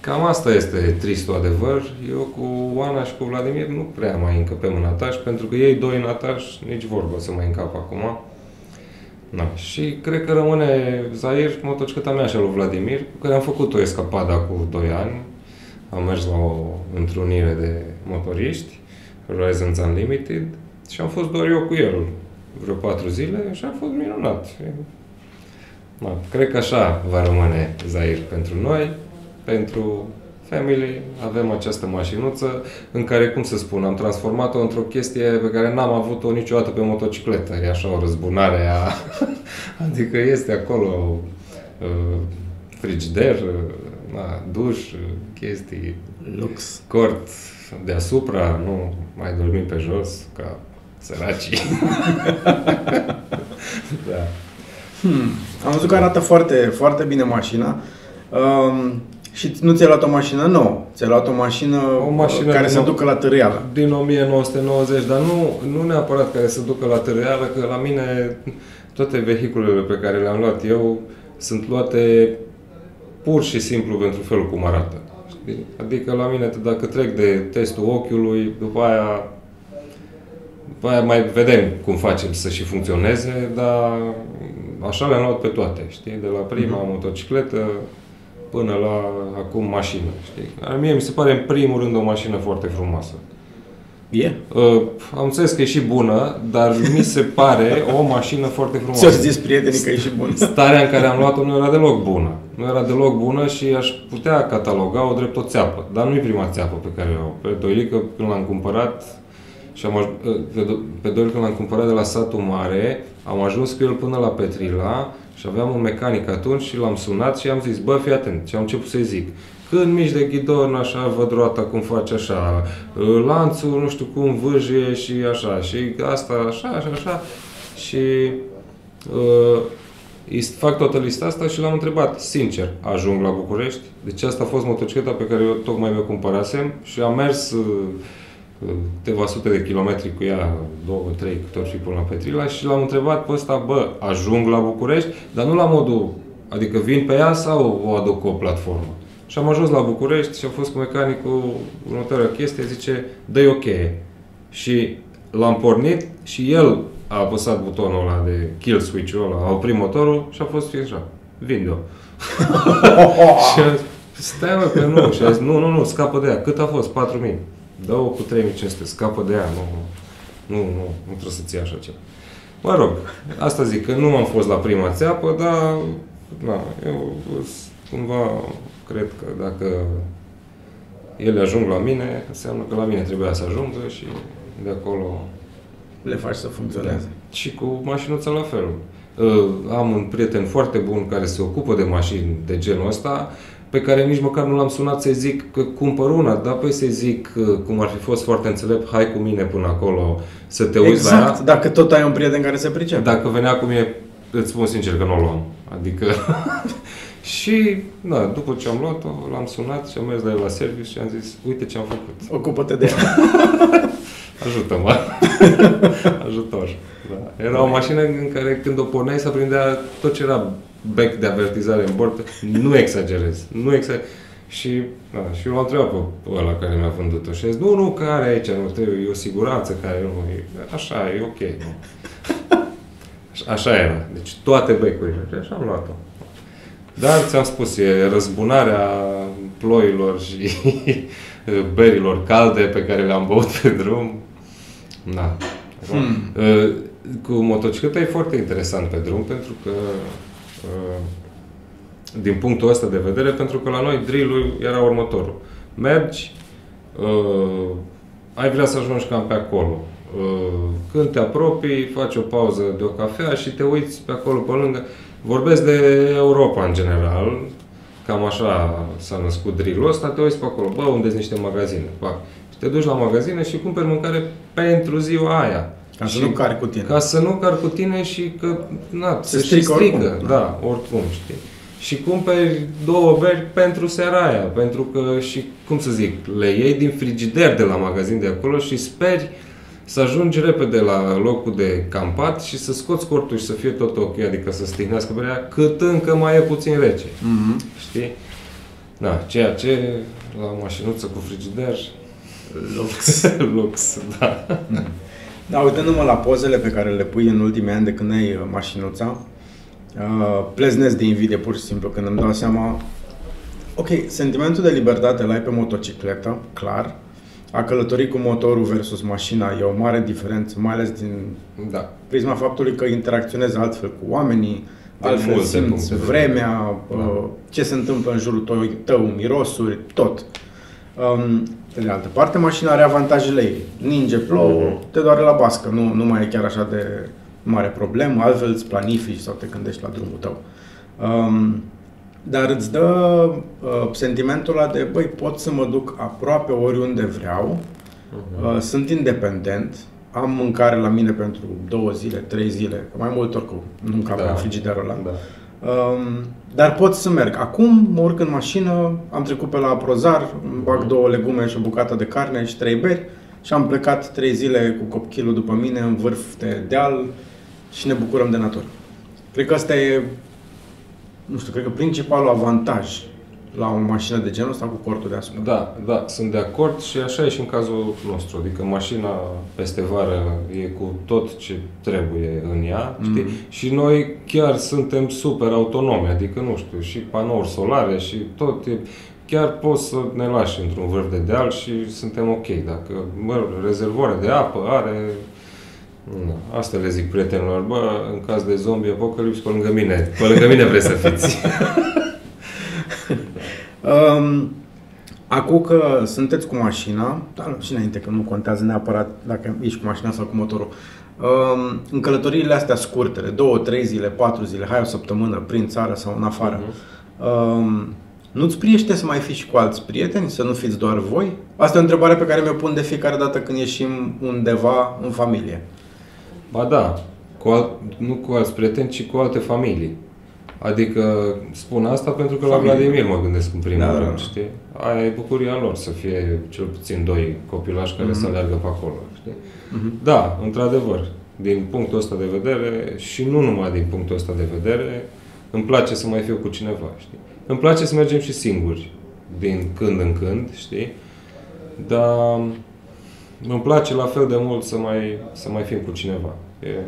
S2: cam asta este tristul adevăr. Eu cu Oana și cu Vladimir nu prea mai încăpem în ataș, pentru că ei doi în ataș nici vorbă să mai încap acum. Da. Și cred că rămâne Zair, motocicleta mea și a lui Vladimir, cu care am făcut o escapadă cu 2 ani. Am mers la o întrunire de motoriști, Horizons Unlimited, și am fost doar eu cu el vreo patru zile și a fost minunat. Da, cred că așa va rămâne Zair pentru noi, pentru Family, avem această mașinuță în care, cum să spun, am transformat-o într-o chestie pe care n-am avut-o niciodată pe motocicletă. E așa o răzbunare a... adică este acolo uh, frigider, uh, na, duș, uh, chestii,
S1: Lux.
S2: cort deasupra, nu mai dormim pe jos ca săracii. da.
S1: Hmm. Am văzut că arată foarte, foarte bine mașina. Um, și nu ți-ai luat o mașină nouă, ți-ai luat o mașină,
S2: O mașină
S1: care să
S2: nouă.
S1: ducă la târâială.
S2: din 1990, dar nu, nu neapărat care să ducă la târâială, că la mine toate vehiculele pe care le-am luat eu sunt luate pur și simplu pentru felul cum arată. Știi? Adică la mine, dacă trec de testul ochiului, după aia, după aia mai vedem cum facem să și funcționeze, dar așa le-am luat pe toate, știi? De la prima motocicletă până la acum mașină, știi? Dar Mie mi se pare în primul rând o mașină foarte frumoasă.
S1: E?
S2: Uh, am înțeles că e și bună, dar mi se pare o mașină foarte
S1: Ți-au
S2: frumoasă.
S1: zis prietenii că e și bun.
S2: Starea în care am luat-o nu era deloc bună. Nu era deloc bună și aș putea cataloga-o drept o țeapă. Dar nu e prima țeapă pe care o Pe Doilică, când l-am cumpărat, și am aj- uh, pe, Do- pe Doilică când l-am cumpărat de la satul mare, am ajuns cu el până la Petrila și aveam un mecanic atunci și l-am sunat și am zis, bă, fii atent, și am început să-i zic. Când mici de ghidon, așa, văd roata cum face așa, uh, lanțul, nu știu cum, vâjie și așa, și asta, așa, așa, așa. Și uh, îi fac toată lista asta și l-am întrebat, sincer, ajung la București? Deci asta a fost motocicleta pe care eu tocmai mi-o cumpărasem și am mers uh, uh, câteva sute de kilometri cu ea, două, trei, cât ori fi până la Petrila și l-am întrebat pe ăsta, bă, ajung la București? Dar nu la modul, adică vin pe ea sau o aduc cu o platformă? Și am ajuns la București și am fost cu mecanicul următoarea chestie, zice, dă-i o cheie. Și l-am pornit și el a apăsat butonul ăla de kill switch-ul ăla, a oprit motorul și a fost fix așa, vinde-o. și a zis, stai mă că nu, și a zis, nu, nu, nu, scapă de ea. Cât a fost? 4.000. Dă-o cu 3.500, scapă de ea, nu, nu, nu, nu trebuie să ții așa ceva. Mă rog, asta zic, că nu am fost la prima țeapă, dar, na, eu s- cumva cred că dacă ele ajung la mine, înseamnă că la mine trebuia să ajungă și de acolo
S1: Le faci să funcționeze.
S2: și cu mașinuța la fel. Uh, Am un prieten foarte bun care se ocupă de mașini de genul ăsta, pe care nici măcar nu l-am sunat să-i zic că cumpăr una, dar păi să-i zic, uh, cum ar fi fost foarte înțelept, hai cu mine până acolo să te uiți la ea.
S1: Exact, dacă tot ai un prieten care se pricepe.
S2: Dacă venea cu mine, îți spun sincer că nu o luam. Adică... și, da, după ce am luat-o, l-am sunat și am mers la el la service și am zis, uite ce am făcut.
S1: Ocupă-te de ea.
S2: Ajută-mă! Ajutor! Da. Era o mașină în care când o porneai să prindea tot ce era bec de avertizare în bord. Nu exagerez. Nu exagerez. Și, da, și eu l-am întrebat pe ăla care mi-a vândut-o și a zis, nu, nu, că are aici, nu, trebuie, e o siguranță care nu, e, așa, e ok. Nu. Așa- Așa era. Deci toate becurile. Și așa am luat-o. Dar ți-am spus, e răzbunarea ploilor și berilor calde pe care le-am băut pe drum. Da.
S1: Hmm.
S2: Uh, Cu motocicleta e foarte interesant pe drum pentru că uh, din punctul ăsta de vedere, pentru că la noi drill-ul era următorul. mergi, uh, ai vrea să ajungi cam pe acolo. Uh, când te apropii, faci o pauză de o cafea și te uiți pe acolo pe lângă. Vorbesc de Europa în general, cam așa s-a născut drill ăsta, te uiți pe acolo, bă, unde sunt niște magazine, fac. Și te duci la magazine și cumperi mâncare pentru ziua aia.
S1: Ca să
S2: și,
S1: nu cari cu tine.
S2: Ca să nu cari cu tine și că, na,
S1: Se
S2: se,
S1: strică
S2: strică, strică
S1: oricum.
S2: da, oricum, știi. Și cumperi două beri pentru seara aia, pentru că și, cum să zic, le iei din frigider de la magazin de acolo și speri să ajungi repede la locul de campat și să scoți cortul și să fie tot ok, adică să stihnească berea, cât încă mai e puțin rece,
S1: Mhm.
S2: știi? Da, ceea ce la o mașinuță cu frigider,
S1: Lux.
S2: lux, da.
S1: Da, uitându-mă la pozele pe care le pui în ultimii ani de când ai uh, mașinuța, uh, pleznesc de invidie pur și simplu când îmi dau seama Ok, sentimentul de libertate îl ai pe motocicletă, clar. A călători cu motorul versus mașina e o mare diferență, mai ales din
S2: Da.
S1: prisma faptului că interacționezi altfel cu oamenii,
S2: Din
S1: altfel
S2: multe
S1: simți
S2: puncte de vedere.
S1: vremea,
S2: Da.
S1: uh, ce se întâmplă în jurul tău, tău mirosuri, tot. Um, pe de altă parte, mașina are avantajele ei. Ninge, plouă,
S2: Mhm.
S1: te doare la bască, nu, nu mai e chiar așa de mare problemă, altfel îți planifici sau te gândești la drumul tău. Um, dar îți dă uh, sentimentul ăla de, băi, pot să mă duc aproape oriunde vreau,
S2: Mhm.
S1: Uh, sunt independent, am mâncare la mine pentru două zile, trei zile, că mai mult ori cu nu cam
S2: Da.
S1: da. frigiderul ăla.
S2: Da.
S1: Um, dar pot să merg. Acum mă urc în mașină, am trecut pe la Prozar, îmi bag două legume și o bucată de carne și trei beri și am plecat trei zile cu copchilul după mine în vârf de deal și ne bucurăm de natură. Cred că asta e, nu știu, cred că principalul avantaj la o mașină de genul ăsta cu cortul deasupra.
S2: Da, da, sunt de acord și așa e și în cazul nostru. Adică mașina peste vară e cu tot ce trebuie în ea, știi?
S1: Mhm.
S2: Și noi chiar suntem super autonomi, adică nu știu, și panouri solare și tot e, chiar poți să ne lași într-un vârf de deal și suntem ok. Dacă, mă, rezervoare de apă are, nu, asta le zic prietenilor, bă, în caz de zombie apocalips, pe lângă mine, pe lângă mine vreți să fiți.
S1: Um, acum că sunteți cu mașina, dar și înainte că nu contează neapărat dacă ești cu mașina sau cu motorul, um, în călătoriile astea scurte, de două, trei zile, patru zile, hai o săptămână prin țară sau în afară, um, nu-ți priește să mai fii și cu alți prieteni, să nu fiți doar voi? Asta e o întrebare pe care mi-o pun de fiecare dată când ieșim undeva în familie.
S2: Ba da, cu alt, nu cu alți prieteni, ci cu alte familii. Adică spun asta pentru că la
S1: Familie.
S2: Vladimir mă gândesc în primul
S1: Da, da,
S2: rând,
S1: da.
S2: știi? Aia e bucuria lor să fie cel puțin doi copilași care
S1: Mhm.
S2: să aleargă pe acolo, știi?
S1: Mhm.
S2: Da, într-adevăr, din punctul ăsta de vedere și nu numai din punctul ăsta de vedere, îmi place să mai fiu cu cineva, știi? Îmi place să mergem și singuri, din când în când, știi? Dar îmi place la fel de mult să mai, să mai fim cu cineva. E,
S1: Da,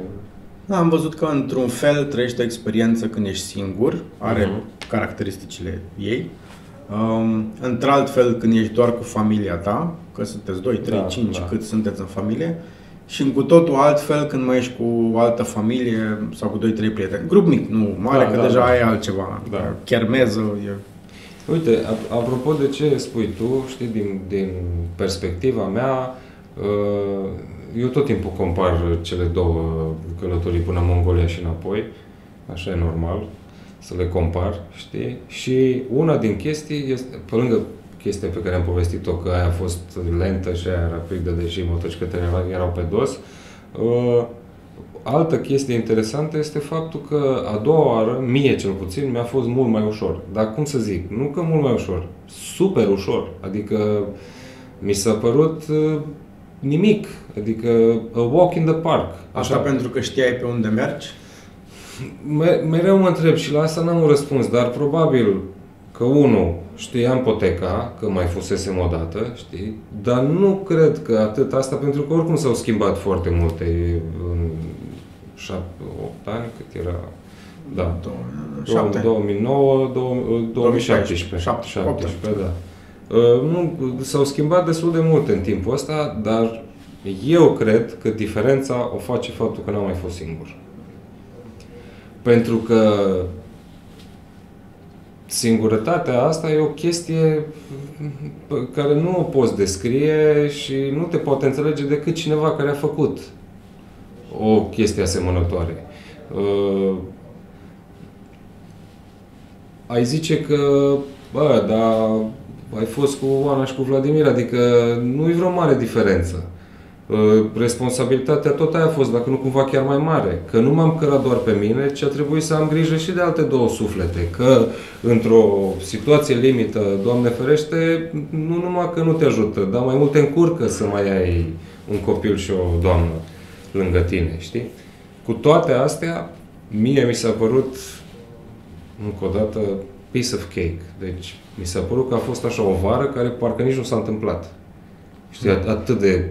S1: am văzut că într-un fel trăiești o experiență când ești singur, are
S2: Mhm.
S1: caracteristicile ei. Um, într-alt fel când ești doar cu familia ta, că sunteți 2, 3,
S2: Da,
S1: 5
S2: da.
S1: cât sunteți în familie, și în cu totul altfel când mai ești cu o altă familie sau cu 2, 3 prieteni. Grup mic, nu mare,
S2: Da,
S1: că
S2: da,
S1: deja
S2: da.
S1: e altceva.
S2: Da.
S1: Chermeză, e...
S2: Uite, ap- apropo de ce spui tu, știi, din, din perspectiva mea, uh, eu tot timpul compar cele două călătorii până în Mongolia și înapoi, așa e normal, să le compar, știi? Și una din chestii este, pe lângă chestia pe care am povestit-o, că aia a fost lentă și aia rapidă, deși motocicletele erau pe dos, uh, altă chestie interesantă este faptul că a doua oară, mie cel puțin, mi-a fost mult mai ușor. Dar cum să zic, nu că mult mai ușor, super ușor. Adică mi s-a părut uh, nimic, adică a walk in the park.
S1: Asta pentru că știai pe unde mergi?
S2: Me- mereu mă întreb și la asta n-am un răspuns, dar probabil că unul știam poteca, că mai fusesem o dată, știi? Dar nu cred că atât asta, pentru că oricum s-au schimbat foarte multe în 7, 8 ani, cât era... Da.
S1: Două- Șapte.
S2: 2009, 2017.
S1: 7,
S2: 17, da. Uh, Nu, s-au schimbat destul de mult în timpul ăsta, dar eu cred că diferența o face faptul că n-am mai fost singur. Pentru că singurătatea asta e o chestie pe care nu o poți descrie și nu te poate înțelege decât cineva care a făcut o chestie asemănătoare. Uh, ai zice că, bă, dar ai fost cu Oana și cu Vladimir, adică nu e vreo mare diferență. Uh, responsabilitatea tot aia a fost, dacă nu cumva chiar mai mare. Că nu m-am cărat doar pe mine, ci a trebuit să am grijă și de alte două suflete. Că într-o situație limită, Doamne ferește, nu numai că nu te ajută, dar mai mult te încurcă să mai ai un copil și o doamnă lângă tine, știi? Cu toate astea, mie mi s-a părut, încă o dată, piece of cake. Deci, mi s-a părut că a fost așa o vară care parcă nici nu s-a întâmplat. Știi, atât de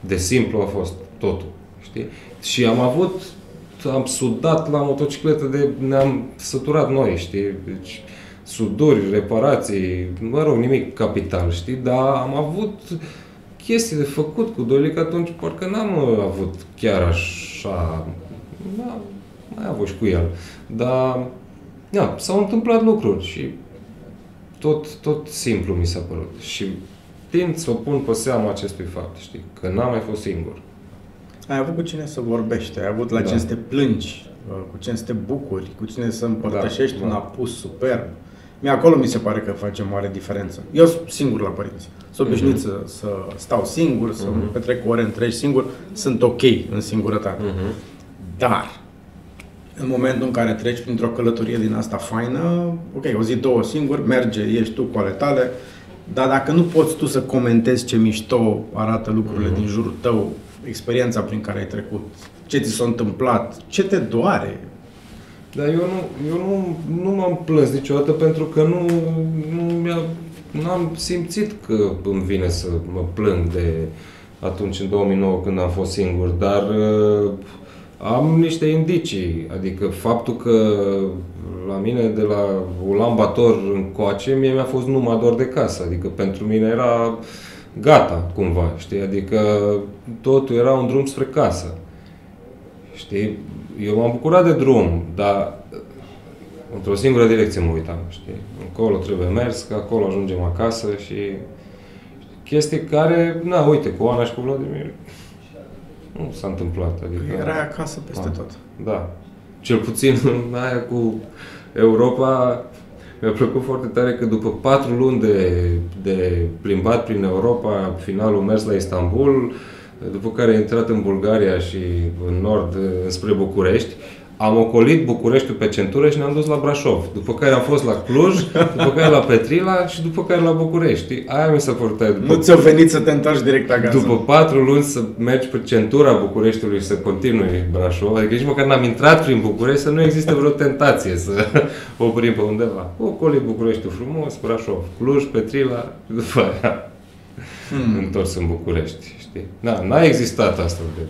S2: de simplu a fost totul. Știi? Și am avut, am sudat la motocicletă de, ne-am săturat noi, știi? Deci, suduri, reparații, mă rog, nimic capital, știi? Dar am avut chestii de făcut cu Dolic atunci, parcă n-am avut chiar așa, da, mai avut și cu el. Dar, da, s-au întâmplat lucruri și tot, tot simplu mi s-a părut. Și tind să o pun pe seama acestui fapt, știi? Că n-am mai fost singur.
S1: Ai avut cu cine să vorbești, ai avut la da. cine să te plângi, uh, cu cine să te bucuri, cu cine să împărtășești da, un da. apus superb. Mie acolo mi se pare că face mare diferență. Eu sunt singur la părinți. Sunt obișnuit uh-huh. să, să stau singur, să uh-huh. petrec ore întregi singur. Sunt ok în singurătate. Uh-huh. Dar, în momentul în care treci printr-o călătorie din asta faină, ok, o zi, două singur, merge, ești tu cu ale tale, dar dacă nu poți tu să comentezi ce mișto arată lucrurile mm. din jurul tău, experiența prin care ai trecut, ce ți s-a întâmplat, ce te doare?
S2: Dar eu nu, eu nu, nu m-am plâns niciodată pentru că nu, nu mi-a, n-am simțit că îmi vine să mă plâng de atunci, în 2009, când am fost singur, dar uh, am niște indicii, adică faptul că la mine de la Ulan Bator încoace, mie mi-a fost numai doar de casă, adică pentru mine era gata cumva, știi, adică totul era un drum spre casă, știi, eu m-am bucurat de drum, dar într-o singură direcție mă uitam, știi, încolo trebuie mers, că acolo ajungem acasă și chestii care, na, uite, cu Ana și cu Vladimir, nu s-a întâmplat. Adică,
S1: Era acasă peste a, tot.
S2: Da. Cel puțin aia cu Europa, mi-a plăcut foarte tare că după patru luni de, de plimbat prin Europa, finalul mers la Istanbul, după care a intrat în Bulgaria și în nord spre București, am ocolit Bucureștiul pe centură și ne-am dus la Brașov. După care am fost la Cluj, după care la Petrila și după care la București. Aia mi s-a părut
S1: după, Nu ți-a venit să te întorci direct acasă?
S2: După patru luni să mergi pe centura Bucureștiului și să continui Brașov. Adică nici măcar n-am intrat prin București să nu există vreo tentație să oprim pe undeva. Ocolit Bucureștiul frumos, Brașov, Cluj, Petrila și după aia hmm. întors în București. Știi? Da, n-a existat asta de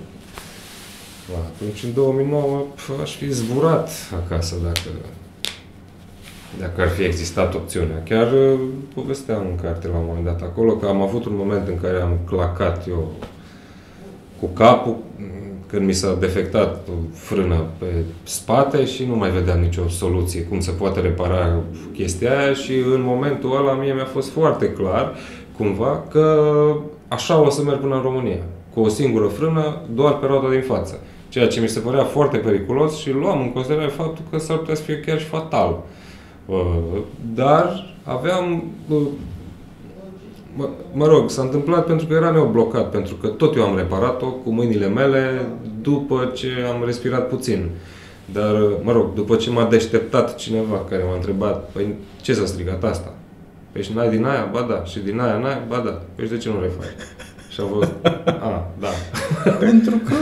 S2: atunci, în 2009, aș fi zburat acasă dacă, dacă ar fi existat opțiunea. Chiar uh, povesteam în carte la un moment dat acolo că am avut un moment în care am clacat eu cu capul când mi s-a defectat o frână pe spate și nu mai vedeam nicio soluție cum se poate repara chestia aia și în momentul ăla mie mi-a fost foarte clar cumva că așa o să merg până în România. Cu o singură frână, doar pe roata din față. Ceea ce mi se părea foarte periculos și luam în considerare faptul că s-ar putea să fie chiar și fatal. Uh, dar aveam uh, Mă, mă rog, s-a întâmplat pentru că era neoblocat, pentru că tot eu am reparat-o cu mâinile mele după ce am respirat puțin. Dar, uh, mă rog, după ce m-a deșteptat cineva care m-a întrebat, păi ce s-a strigat asta? Păi și n-ai din aia? Ba da. Și din aia n-ai? Ba da. Păi și de ce nu refaci? Și a fost, a, da.
S1: pentru că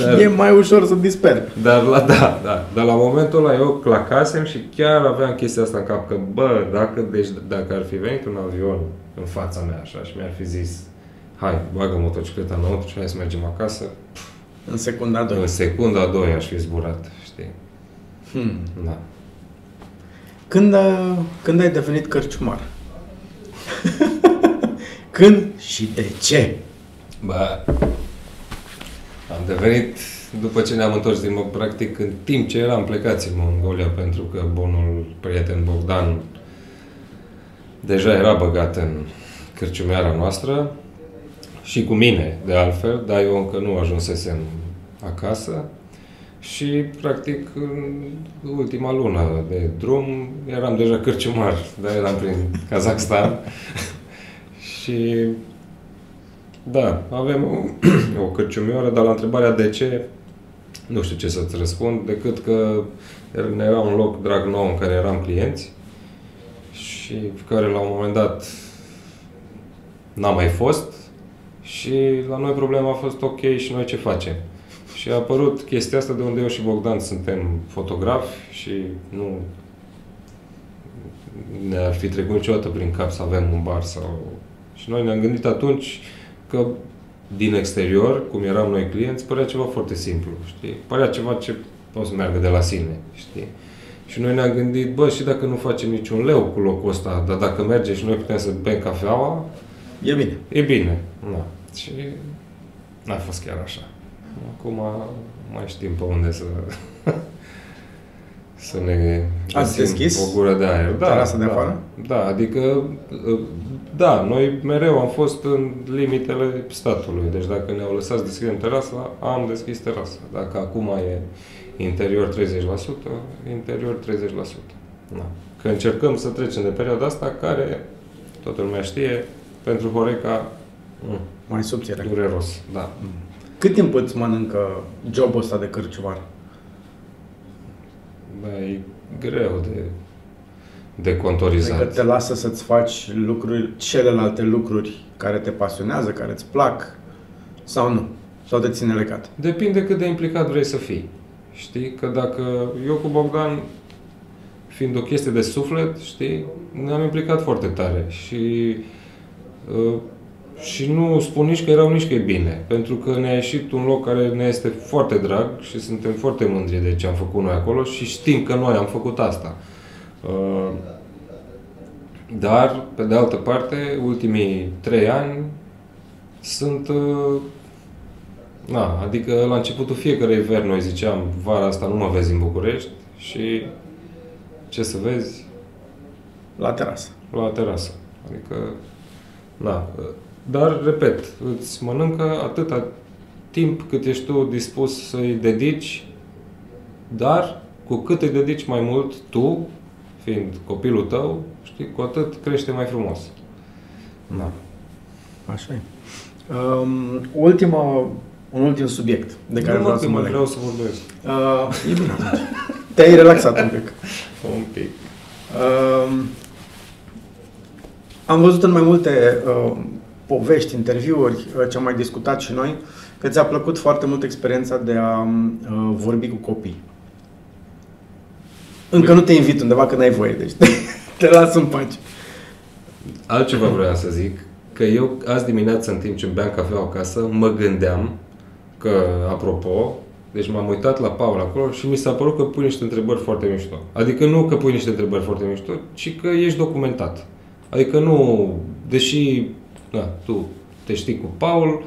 S1: dar, e mai ușor să disper.
S2: Dar la, da, da. Dar la momentul ăla eu clacasem și chiar aveam chestia asta în cap, că bă, dacă, deci, dacă ar fi venit un avion în fața mea așa și mi-ar fi zis hai, bagă motocicleta înăuntru și hai să mergem acasă.
S1: În secunda a doua.
S2: În secunda a doua aș fi zburat, știi? Hmm. Da.
S1: Când, a, când ai devenit cărciumar? când și de ce?
S2: Bă, Am devenit, după ce ne-am întors din Mog, practic, în timp ce eram plecați în Mongolia, pentru că bunul prieten Bogdan deja era băgat în cârciumeara noastră și cu mine, de altfel, dar eu încă nu ajunsesem acasă. Și, practic, în ultima lună de drum eram deja cârciumar, dar eram prin Kazakhstan. și, da, avem o, o cârciumioară, dar la întrebarea de ce, nu știu ce să-ți răspund, decât că era un loc drag nou în care eram clienți și care la un moment dat n-a mai fost și la noi problema a fost ok și noi ce facem. Și a apărut chestia asta de unde eu și Bogdan suntem fotografi și nu ne-ar fi trecut niciodată prin cap să avem un bar sau... Și noi ne-am gândit atunci că din exterior, cum eram noi clienți, părea ceva foarte simplu, știi? Părea ceva ce poate să meargă de la sine, știi? Și noi ne-am gândit, bă, și dacă nu facem niciun leu cu locul ăsta, dar dacă merge și noi putem să bem cafeaua,
S1: E bine.
S2: e bine. Da. Și n-a fost chiar așa. Acum mai știm pe unde să să ne
S1: Ați
S2: găsim
S1: deschis
S2: o gură de aer. Da,
S1: terasa de
S2: da,
S1: afară?
S2: Da, adică da, noi mereu am fost în limitele statului. Deci dacă ne-au lăsat să deschidem terasa, am deschis terasa. Dacă acum e interior 30%, interior 30%. Da. Că încercăm să trecem de perioada asta care, toată lumea știe, pentru Horeca, mm,
S1: Mai subțire.
S2: dureros. Da.
S1: Cât timp îți mănâncă jobul ăsta de cârciumar?
S2: Da, e greu de, de contorizat.
S1: Adică te lasă să-ți faci lucruri, celelalte lucruri care te pasionează, care îți plac sau nu? Sau te ține legat?
S2: Depinde cât de implicat vrei să fii. Știi? Că dacă eu cu Bogdan, fiind o chestie de suflet, știi, ne-am implicat foarte tare și uh, și nu spun nici că erau, nici că e bine, pentru că ne-a ieșit un loc care ne este foarte drag și suntem foarte mândri de ce am făcut noi acolo și știm că noi am făcut asta. Uh, Dar, pe de altă parte, ultimii trei ani sunt uh, Na, adică la începutul fiecărei veri noi ziceam, vara asta nu mă vezi în București și ce să vezi
S1: La terasă.
S2: la terasă. Adică, na, dar, repet, îți mănâncă atâta timp cât ești tu dispus să-i dedici, dar cu cât îi dedici mai mult tu, fiind copilul tău, știi, cu atât crește mai frumos. Da.
S1: Așa e. Um, ultima, un ultim subiect de care
S2: nu
S1: vreau
S2: mă,
S1: să
S2: că
S1: mă
S2: mă
S1: leg.
S2: vreau să vorbesc.
S1: Uh, e bine atunci. Te-ai relaxat un pic.
S2: Un pic.
S1: Um, am văzut în mai multe uh, povești, interviuri, uh, ce am mai discutat și noi, că ți-a plăcut foarte mult experiența de a uh, vorbi cu copii. Încă nu te invit undeva că n-ai voie, deci te, te las în pace.
S2: Altceva vreau să zic, că eu azi dimineață, în timp ce beam cafea acasă, mă gândeam că, apropo, deci m-am uitat la Paul acolo și mi s-a părut că pui niște întrebări foarte mișto. Adică nu că pui niște întrebări foarte mișto, ci că ești documentat. Adică nu, deși, na, tu te știi cu Paul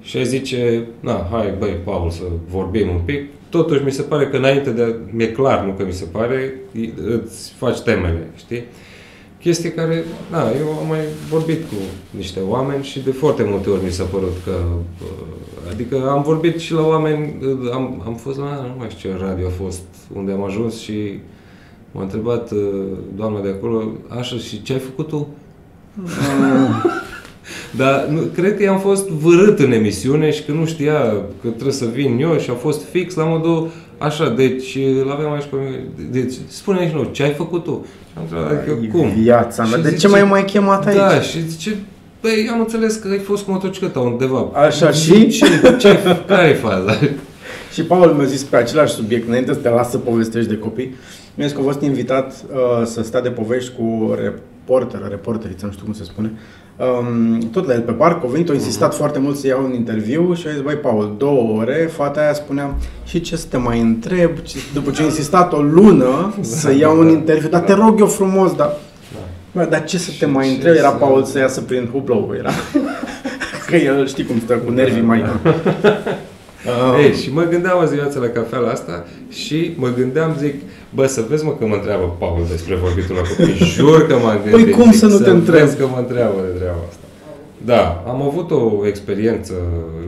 S2: și ai zice, na, hai băi, Paul, să vorbim un pic, totuși mi se pare că înainte de, mi-e clar, nu că mi se pare, îți faci temele, știi? Chestie care, da, eu am mai vorbit cu niște oameni și de foarte multe ori mi s-a părut că, uh, adică am vorbit și la oameni, uh, am, am fost la, nu mai știu ce radio a fost, unde am ajuns și m-a întrebat uh, doamna de acolo, așa, și ce ai făcut tu? Dar nu, cred că i-am fost vărât în emisiune și că nu știa că trebuie să vin eu și a fost fix la modul așa, deci îl aveam aici pe mine, deci spune și nou, ce ai făcut tu? Și am întrebat, adică,
S1: E
S2: cum?
S1: Viața mea.
S2: Și
S1: De ce
S2: zice-
S1: mai mai chemat aici?
S2: Da, și zice, băi, am înțeles că ai fost cu motocicleta undeva.
S1: Așa, și?
S2: Ce, ce, care e faza?
S1: Și Paul mi-a zis pe același subiect, înainte să te las să povestești de copii, mi-a zis că a fost invitat uh, să stea de povești cu reporter, reporteriță, nu știu cum se spune, um, tot la el pe parc, a venit, a insistat foarte mult să iau un interviu și a zis, băi, Paul, două ore, fata aia spunea, și ce să te mai întreb, Ce- după ce a insistat o lună să iau un
S2: da.
S1: interviu, dar te rog eu frumos, dar
S2: Da.
S1: Bă, dar ce să te
S2: Și
S1: mai
S2: ce
S1: întreb? Era
S2: să-
S1: Paul să iasă prin hublou, era. că el știi cum stă cu nervii mai...
S2: Uh. Ei, și mă gândeam azi dimineața la cafeaua asta și mă gândeam, zic, bă, să vezi mă că mă întreabă Paul despre vorbitul la copii. Jur că m-am
S1: gândit. Păi cum să nu te întreb?
S2: că mă întreabă de treaba asta. Da, am avut o experiență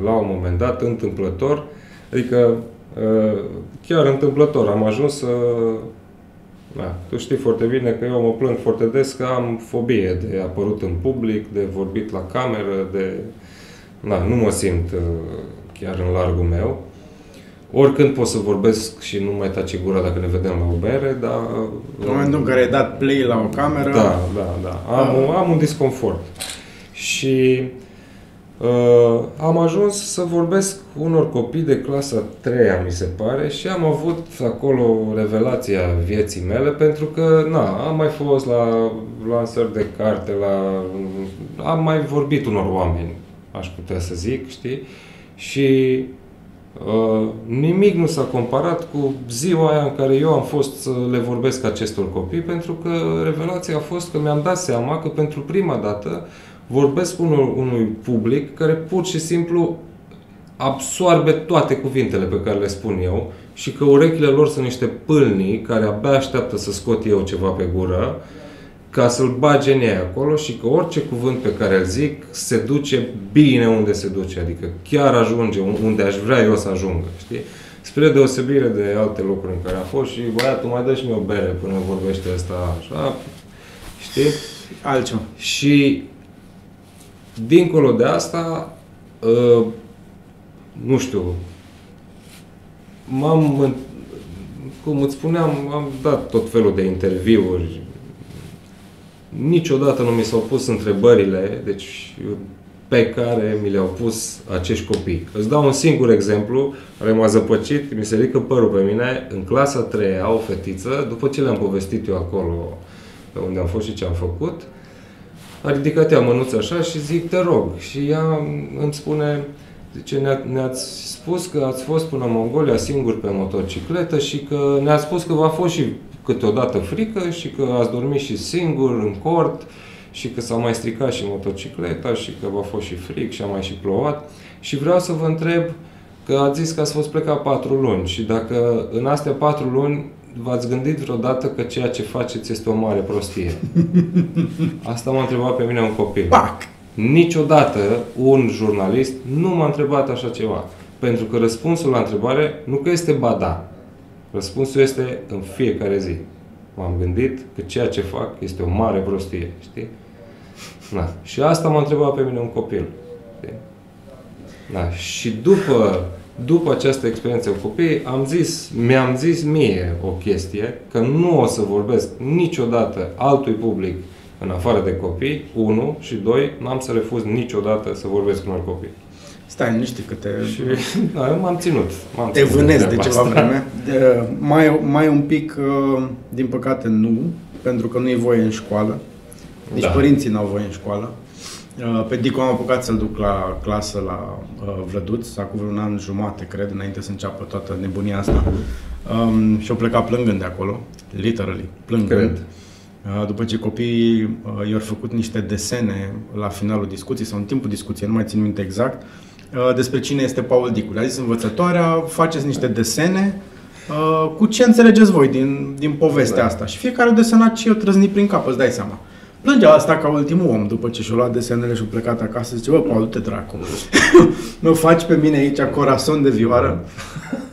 S2: la un moment dat, întâmplător, adică uh, chiar întâmplător. Am ajuns să da, tu știi foarte bine că eu mă plâng foarte des că am fobie de apărut în public, de vorbit la cameră, de... Da, nu mă simt uh, chiar în largul meu. Oricând pot să vorbesc și nu mai tace gura dacă ne vedem la o bere, dar...
S1: În momentul în care ai dat play la o cameră...
S2: Da, da, da. Am, uh. am un disconfort. Și Uh, am ajuns să vorbesc unor copii de clasa 3 mi se pare, și am avut acolo revelația vieții mele, pentru că, na, am mai fost la lansări de carte, la... am mai vorbit unor oameni, aș putea să zic, știi? Și uh, nimic nu s-a comparat cu ziua aia în care eu am fost să le vorbesc acestor copii, pentru că revelația a fost că mi-am dat seama că pentru prima dată vorbesc unui, unui public care pur și simplu absoarbe toate cuvintele pe care le spun eu și că urechile lor sunt niște pâlnii care abia așteaptă să scot eu ceva pe gură ca să-l bage în ei acolo și că orice cuvânt pe care îl zic se duce bine unde se duce, adică chiar ajunge unde aș vrea eu să ajungă, știi? Spre deosebire de alte locuri în care am fost și băiatul mai dă și mie o bere până vorbește asta așa, știi?
S1: Altceva.
S2: Și Dincolo de asta, uh, nu știu, m-am, cum îți spuneam, am dat tot felul de interviuri. Niciodată nu mi s-au pus întrebările, deci pe care mi le-au pus acești copii. Îți dau un singur exemplu care m-a zăpăcit, mi se ridică părul pe mine. În clasa 3 o fetiță, după ce le-am povestit eu acolo, pe unde am fost și ce am făcut, a ridicat ea mânuța așa și zic, te rog. Și ea îmi spune, zice, ne ne-ați spus că ați fost până în Mongolia singur pe motocicletă și că ne-ați spus că v-a fost și câteodată frică și că ați dormit și singur în cort și că s-a mai stricat și motocicleta și că v-a fost și fric și a mai și plouat. Și vreau să vă întreb că ați zis că ați fost plecat patru luni și dacă în astea patru luni v-ați gândit vreodată că ceea ce faceți este o mare prostie? Asta m-a întrebat pe mine un copil.
S1: Pac!
S2: Niciodată un jurnalist nu m-a întrebat așa ceva. Pentru că răspunsul la întrebare nu că este bada. Răspunsul este în fiecare zi. M-am gândit că ceea ce fac este o mare prostie, știi? Da. Și asta m-a întrebat pe mine un copil. Știi? Da. Și după după această experiență cu copiii, am zis, mi-am zis mie o chestie, că nu o să vorbesc niciodată altui public în afară de copii, unu, și doi, n-am să refuz niciodată să vorbesc cu unor copii.
S1: Stai, nu știu câte...
S2: Și, da, eu m-am ținut. M-am
S1: Te vânezi de, de ceva asta. vreme. De, mai, mai un pic, uh, din păcate, nu, pentru că nu e voie în școală. Deci da. părinții n-au voie în școală. Uh, pe Dico am apucat să-l duc la clasă la uh, Vlăduț, acum un an jumate, cred, înainte să înceapă toată nebunia asta. Um, și au plecat plângând de acolo, literally, plângând. Cred. Uh, după ce copiii uh, i-au făcut niște desene la finalul discuției sau în timpul discuției, nu mai țin minte exact, uh, despre cine este Paul Dicu. Le-a zis învățătoarea, faceți niște desene uh, cu ce înțelegeți voi din, din povestea da. asta. Și fiecare desenat și o trăznit prin cap, îți dai seama. Plângea asta ca ultimul om, după ce și-a luat desenele și-a plecat acasă, zice, bă, Paul, te dracu, mă faci pe mine aici corazon de vioară?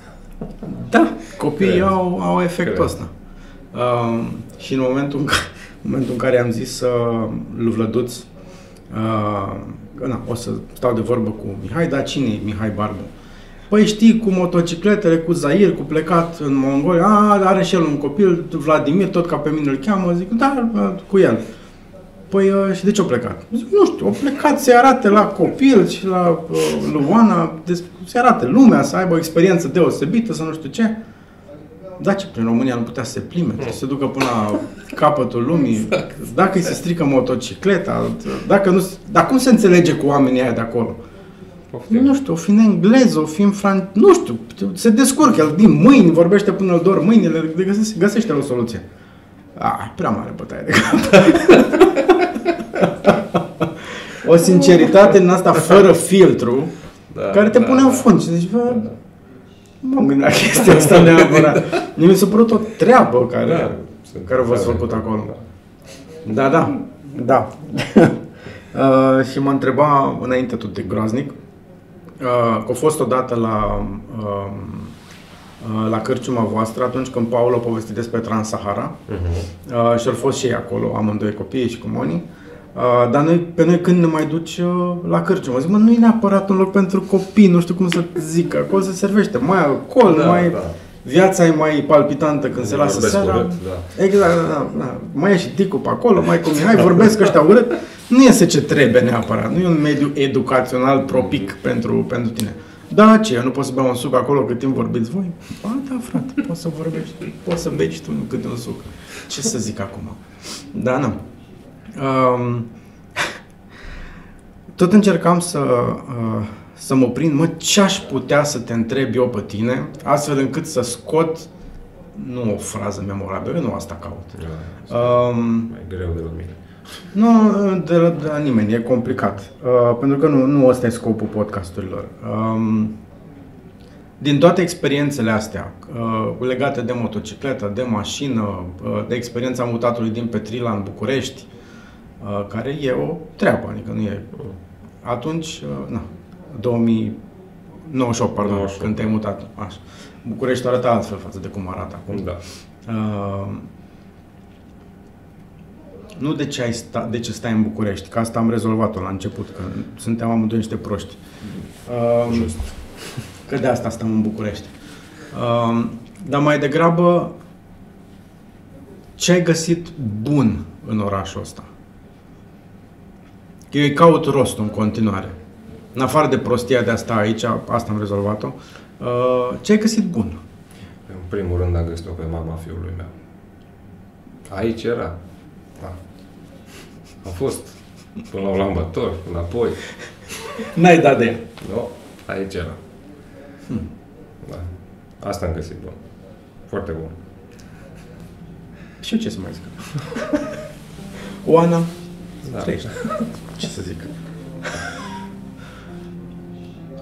S1: da, copiii Cred. au, au efectul Cred. ăsta. Uh, și în momentul în care, în momentul în care am zis uh, lui Vlăduț, uh, na, o să stau de vorbă cu Mihai, dar cine e Mihai Barbu? Păi știi, cu motocicletele, cu Zair, cu plecat în Mongolia, a, are și el un copil, Vladimir, tot ca pe mine îl cheamă, zic, da, cu el. Păi, uh, și de ce au plecat? Zic, nu știu, au plecat să arate la copil și la uh, Luana, să arate lumea, să aibă o experiență deosebită, să nu știu ce. Da, ce prin România nu putea să se plimbe, să se ducă până la capătul lumii. Exact. Dacă îi se strică motocicleta, dacă nu... Dar cum se înțelege cu oamenii aia de acolo? Poftim. Nu știu, o fi în engleză, o fi în fran... Nu știu, se descurcă, el din mâini, vorbește până îl dor mâinile, găsește, găsește o soluție. A, prea mare bătaie de cap. o sinceritate în asta fără filtru,
S2: Da,
S1: care te
S2: da,
S1: pune
S2: da.
S1: în fond și zici, bă,
S2: Da.
S1: Nu m-am gândit la chestia asta neapărat. Mie mi s-a părut o treabă care,
S2: Da, sunt
S1: care v-ați
S2: tare.
S1: făcut acolo.
S2: Da.
S1: Da, da, da. uh, și mă întreba înainte tot de groaznic, uh, că a fost odată la, uh, uh, la cârciuma voastră atunci când Paul a povestit despre Transsahara
S2: Mhm.
S1: uh, și au fost și ei acolo, amândoi copiii și cu Moni. Uh, dar noi, pe noi când ne mai duci uh, la cârciumă, zic, mă, nu e neapărat un loc pentru copii, nu știu cum să zic, acolo se servește mai alcool,
S2: Da,
S1: mai...
S2: da.
S1: Viața e mai palpitantă când se lasă
S2: Vorbesc
S1: seara.
S2: urât, da.
S1: Exact, da, da, da. Mai e și Ticu pe acolo, mai cu Mihai, vorbesc ăștia urât. Nu iese ce trebuie neapărat. Nu e un mediu educațional propic pentru, pentru tine. Da, ce, eu nu pot să beau un suc acolo cât timp vorbiți voi? Ba, da, frate, poți să vorbești, poți să bei și tu câte un suc. Ce să zic acum? Da, nu. Um, tot încercam să, uh, să mă prind, mă, ce aș putea să te întreb eu pe tine, astfel încât să scot, nu o frază memorabilă, nu asta caut.
S2: Da.
S1: Um,
S2: Mai greu de la mine.
S1: nu, de la, de la nimeni, e complicat. Uh, pentru că nu, nu ăsta e scopul podcasturilor. Um, din toate experiențele astea, uh, legate de motocicletă, de mașină, uh, de experiența mutatului din Petrila în București, uh, care e o treabă, adică nu e... Atunci, uh, na, 2098, pardon,
S2: 98.
S1: când te-ai mutat. Așa. București arată altfel față de cum arată acum.
S2: Da.
S1: Uh, nu de ce, ai sta, de ce stai în București, că asta am rezolvat-o la început, că suntem amândoi niște proști. Uh,
S2: Just.
S1: Că de asta stăm în București. Uh, dar mai degrabă, ce ai găsit bun în orașul ăsta? Eu îi caut rostul în continuare. În afară de prostia de asta aici, asta am rezolvat-o. Uh, ce ai găsit bun?
S2: În primul rând am găsit-o pe mama fiului meu. Aici era. Da. Am fost până la Lambator, înapoi.
S1: N-ai dat de ea.
S2: Nu? Aici era.
S1: Hmm.
S2: Da. Asta am găsit bun. Foarte bun.
S1: Și eu ce să mai zic? Oana,
S2: Da.
S1: trăiește. Ce să zic?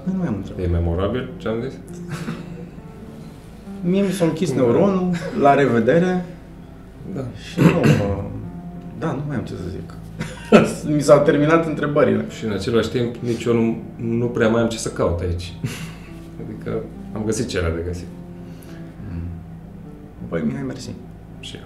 S1: Nu mai am întrebat.
S2: E memorabil ce am zis?
S1: Mie mi s-a închis neuronul, la revedere
S2: Da.
S1: și nu... uh, Da, nu mai am ce să zic. mi s-au terminat întrebările.
S2: Și în același timp nici eu nu, nu prea mai am ce să caut aici. Adică am găsit ce era de găsit.
S1: Băi, Mihai, mersi.
S2: Și eu.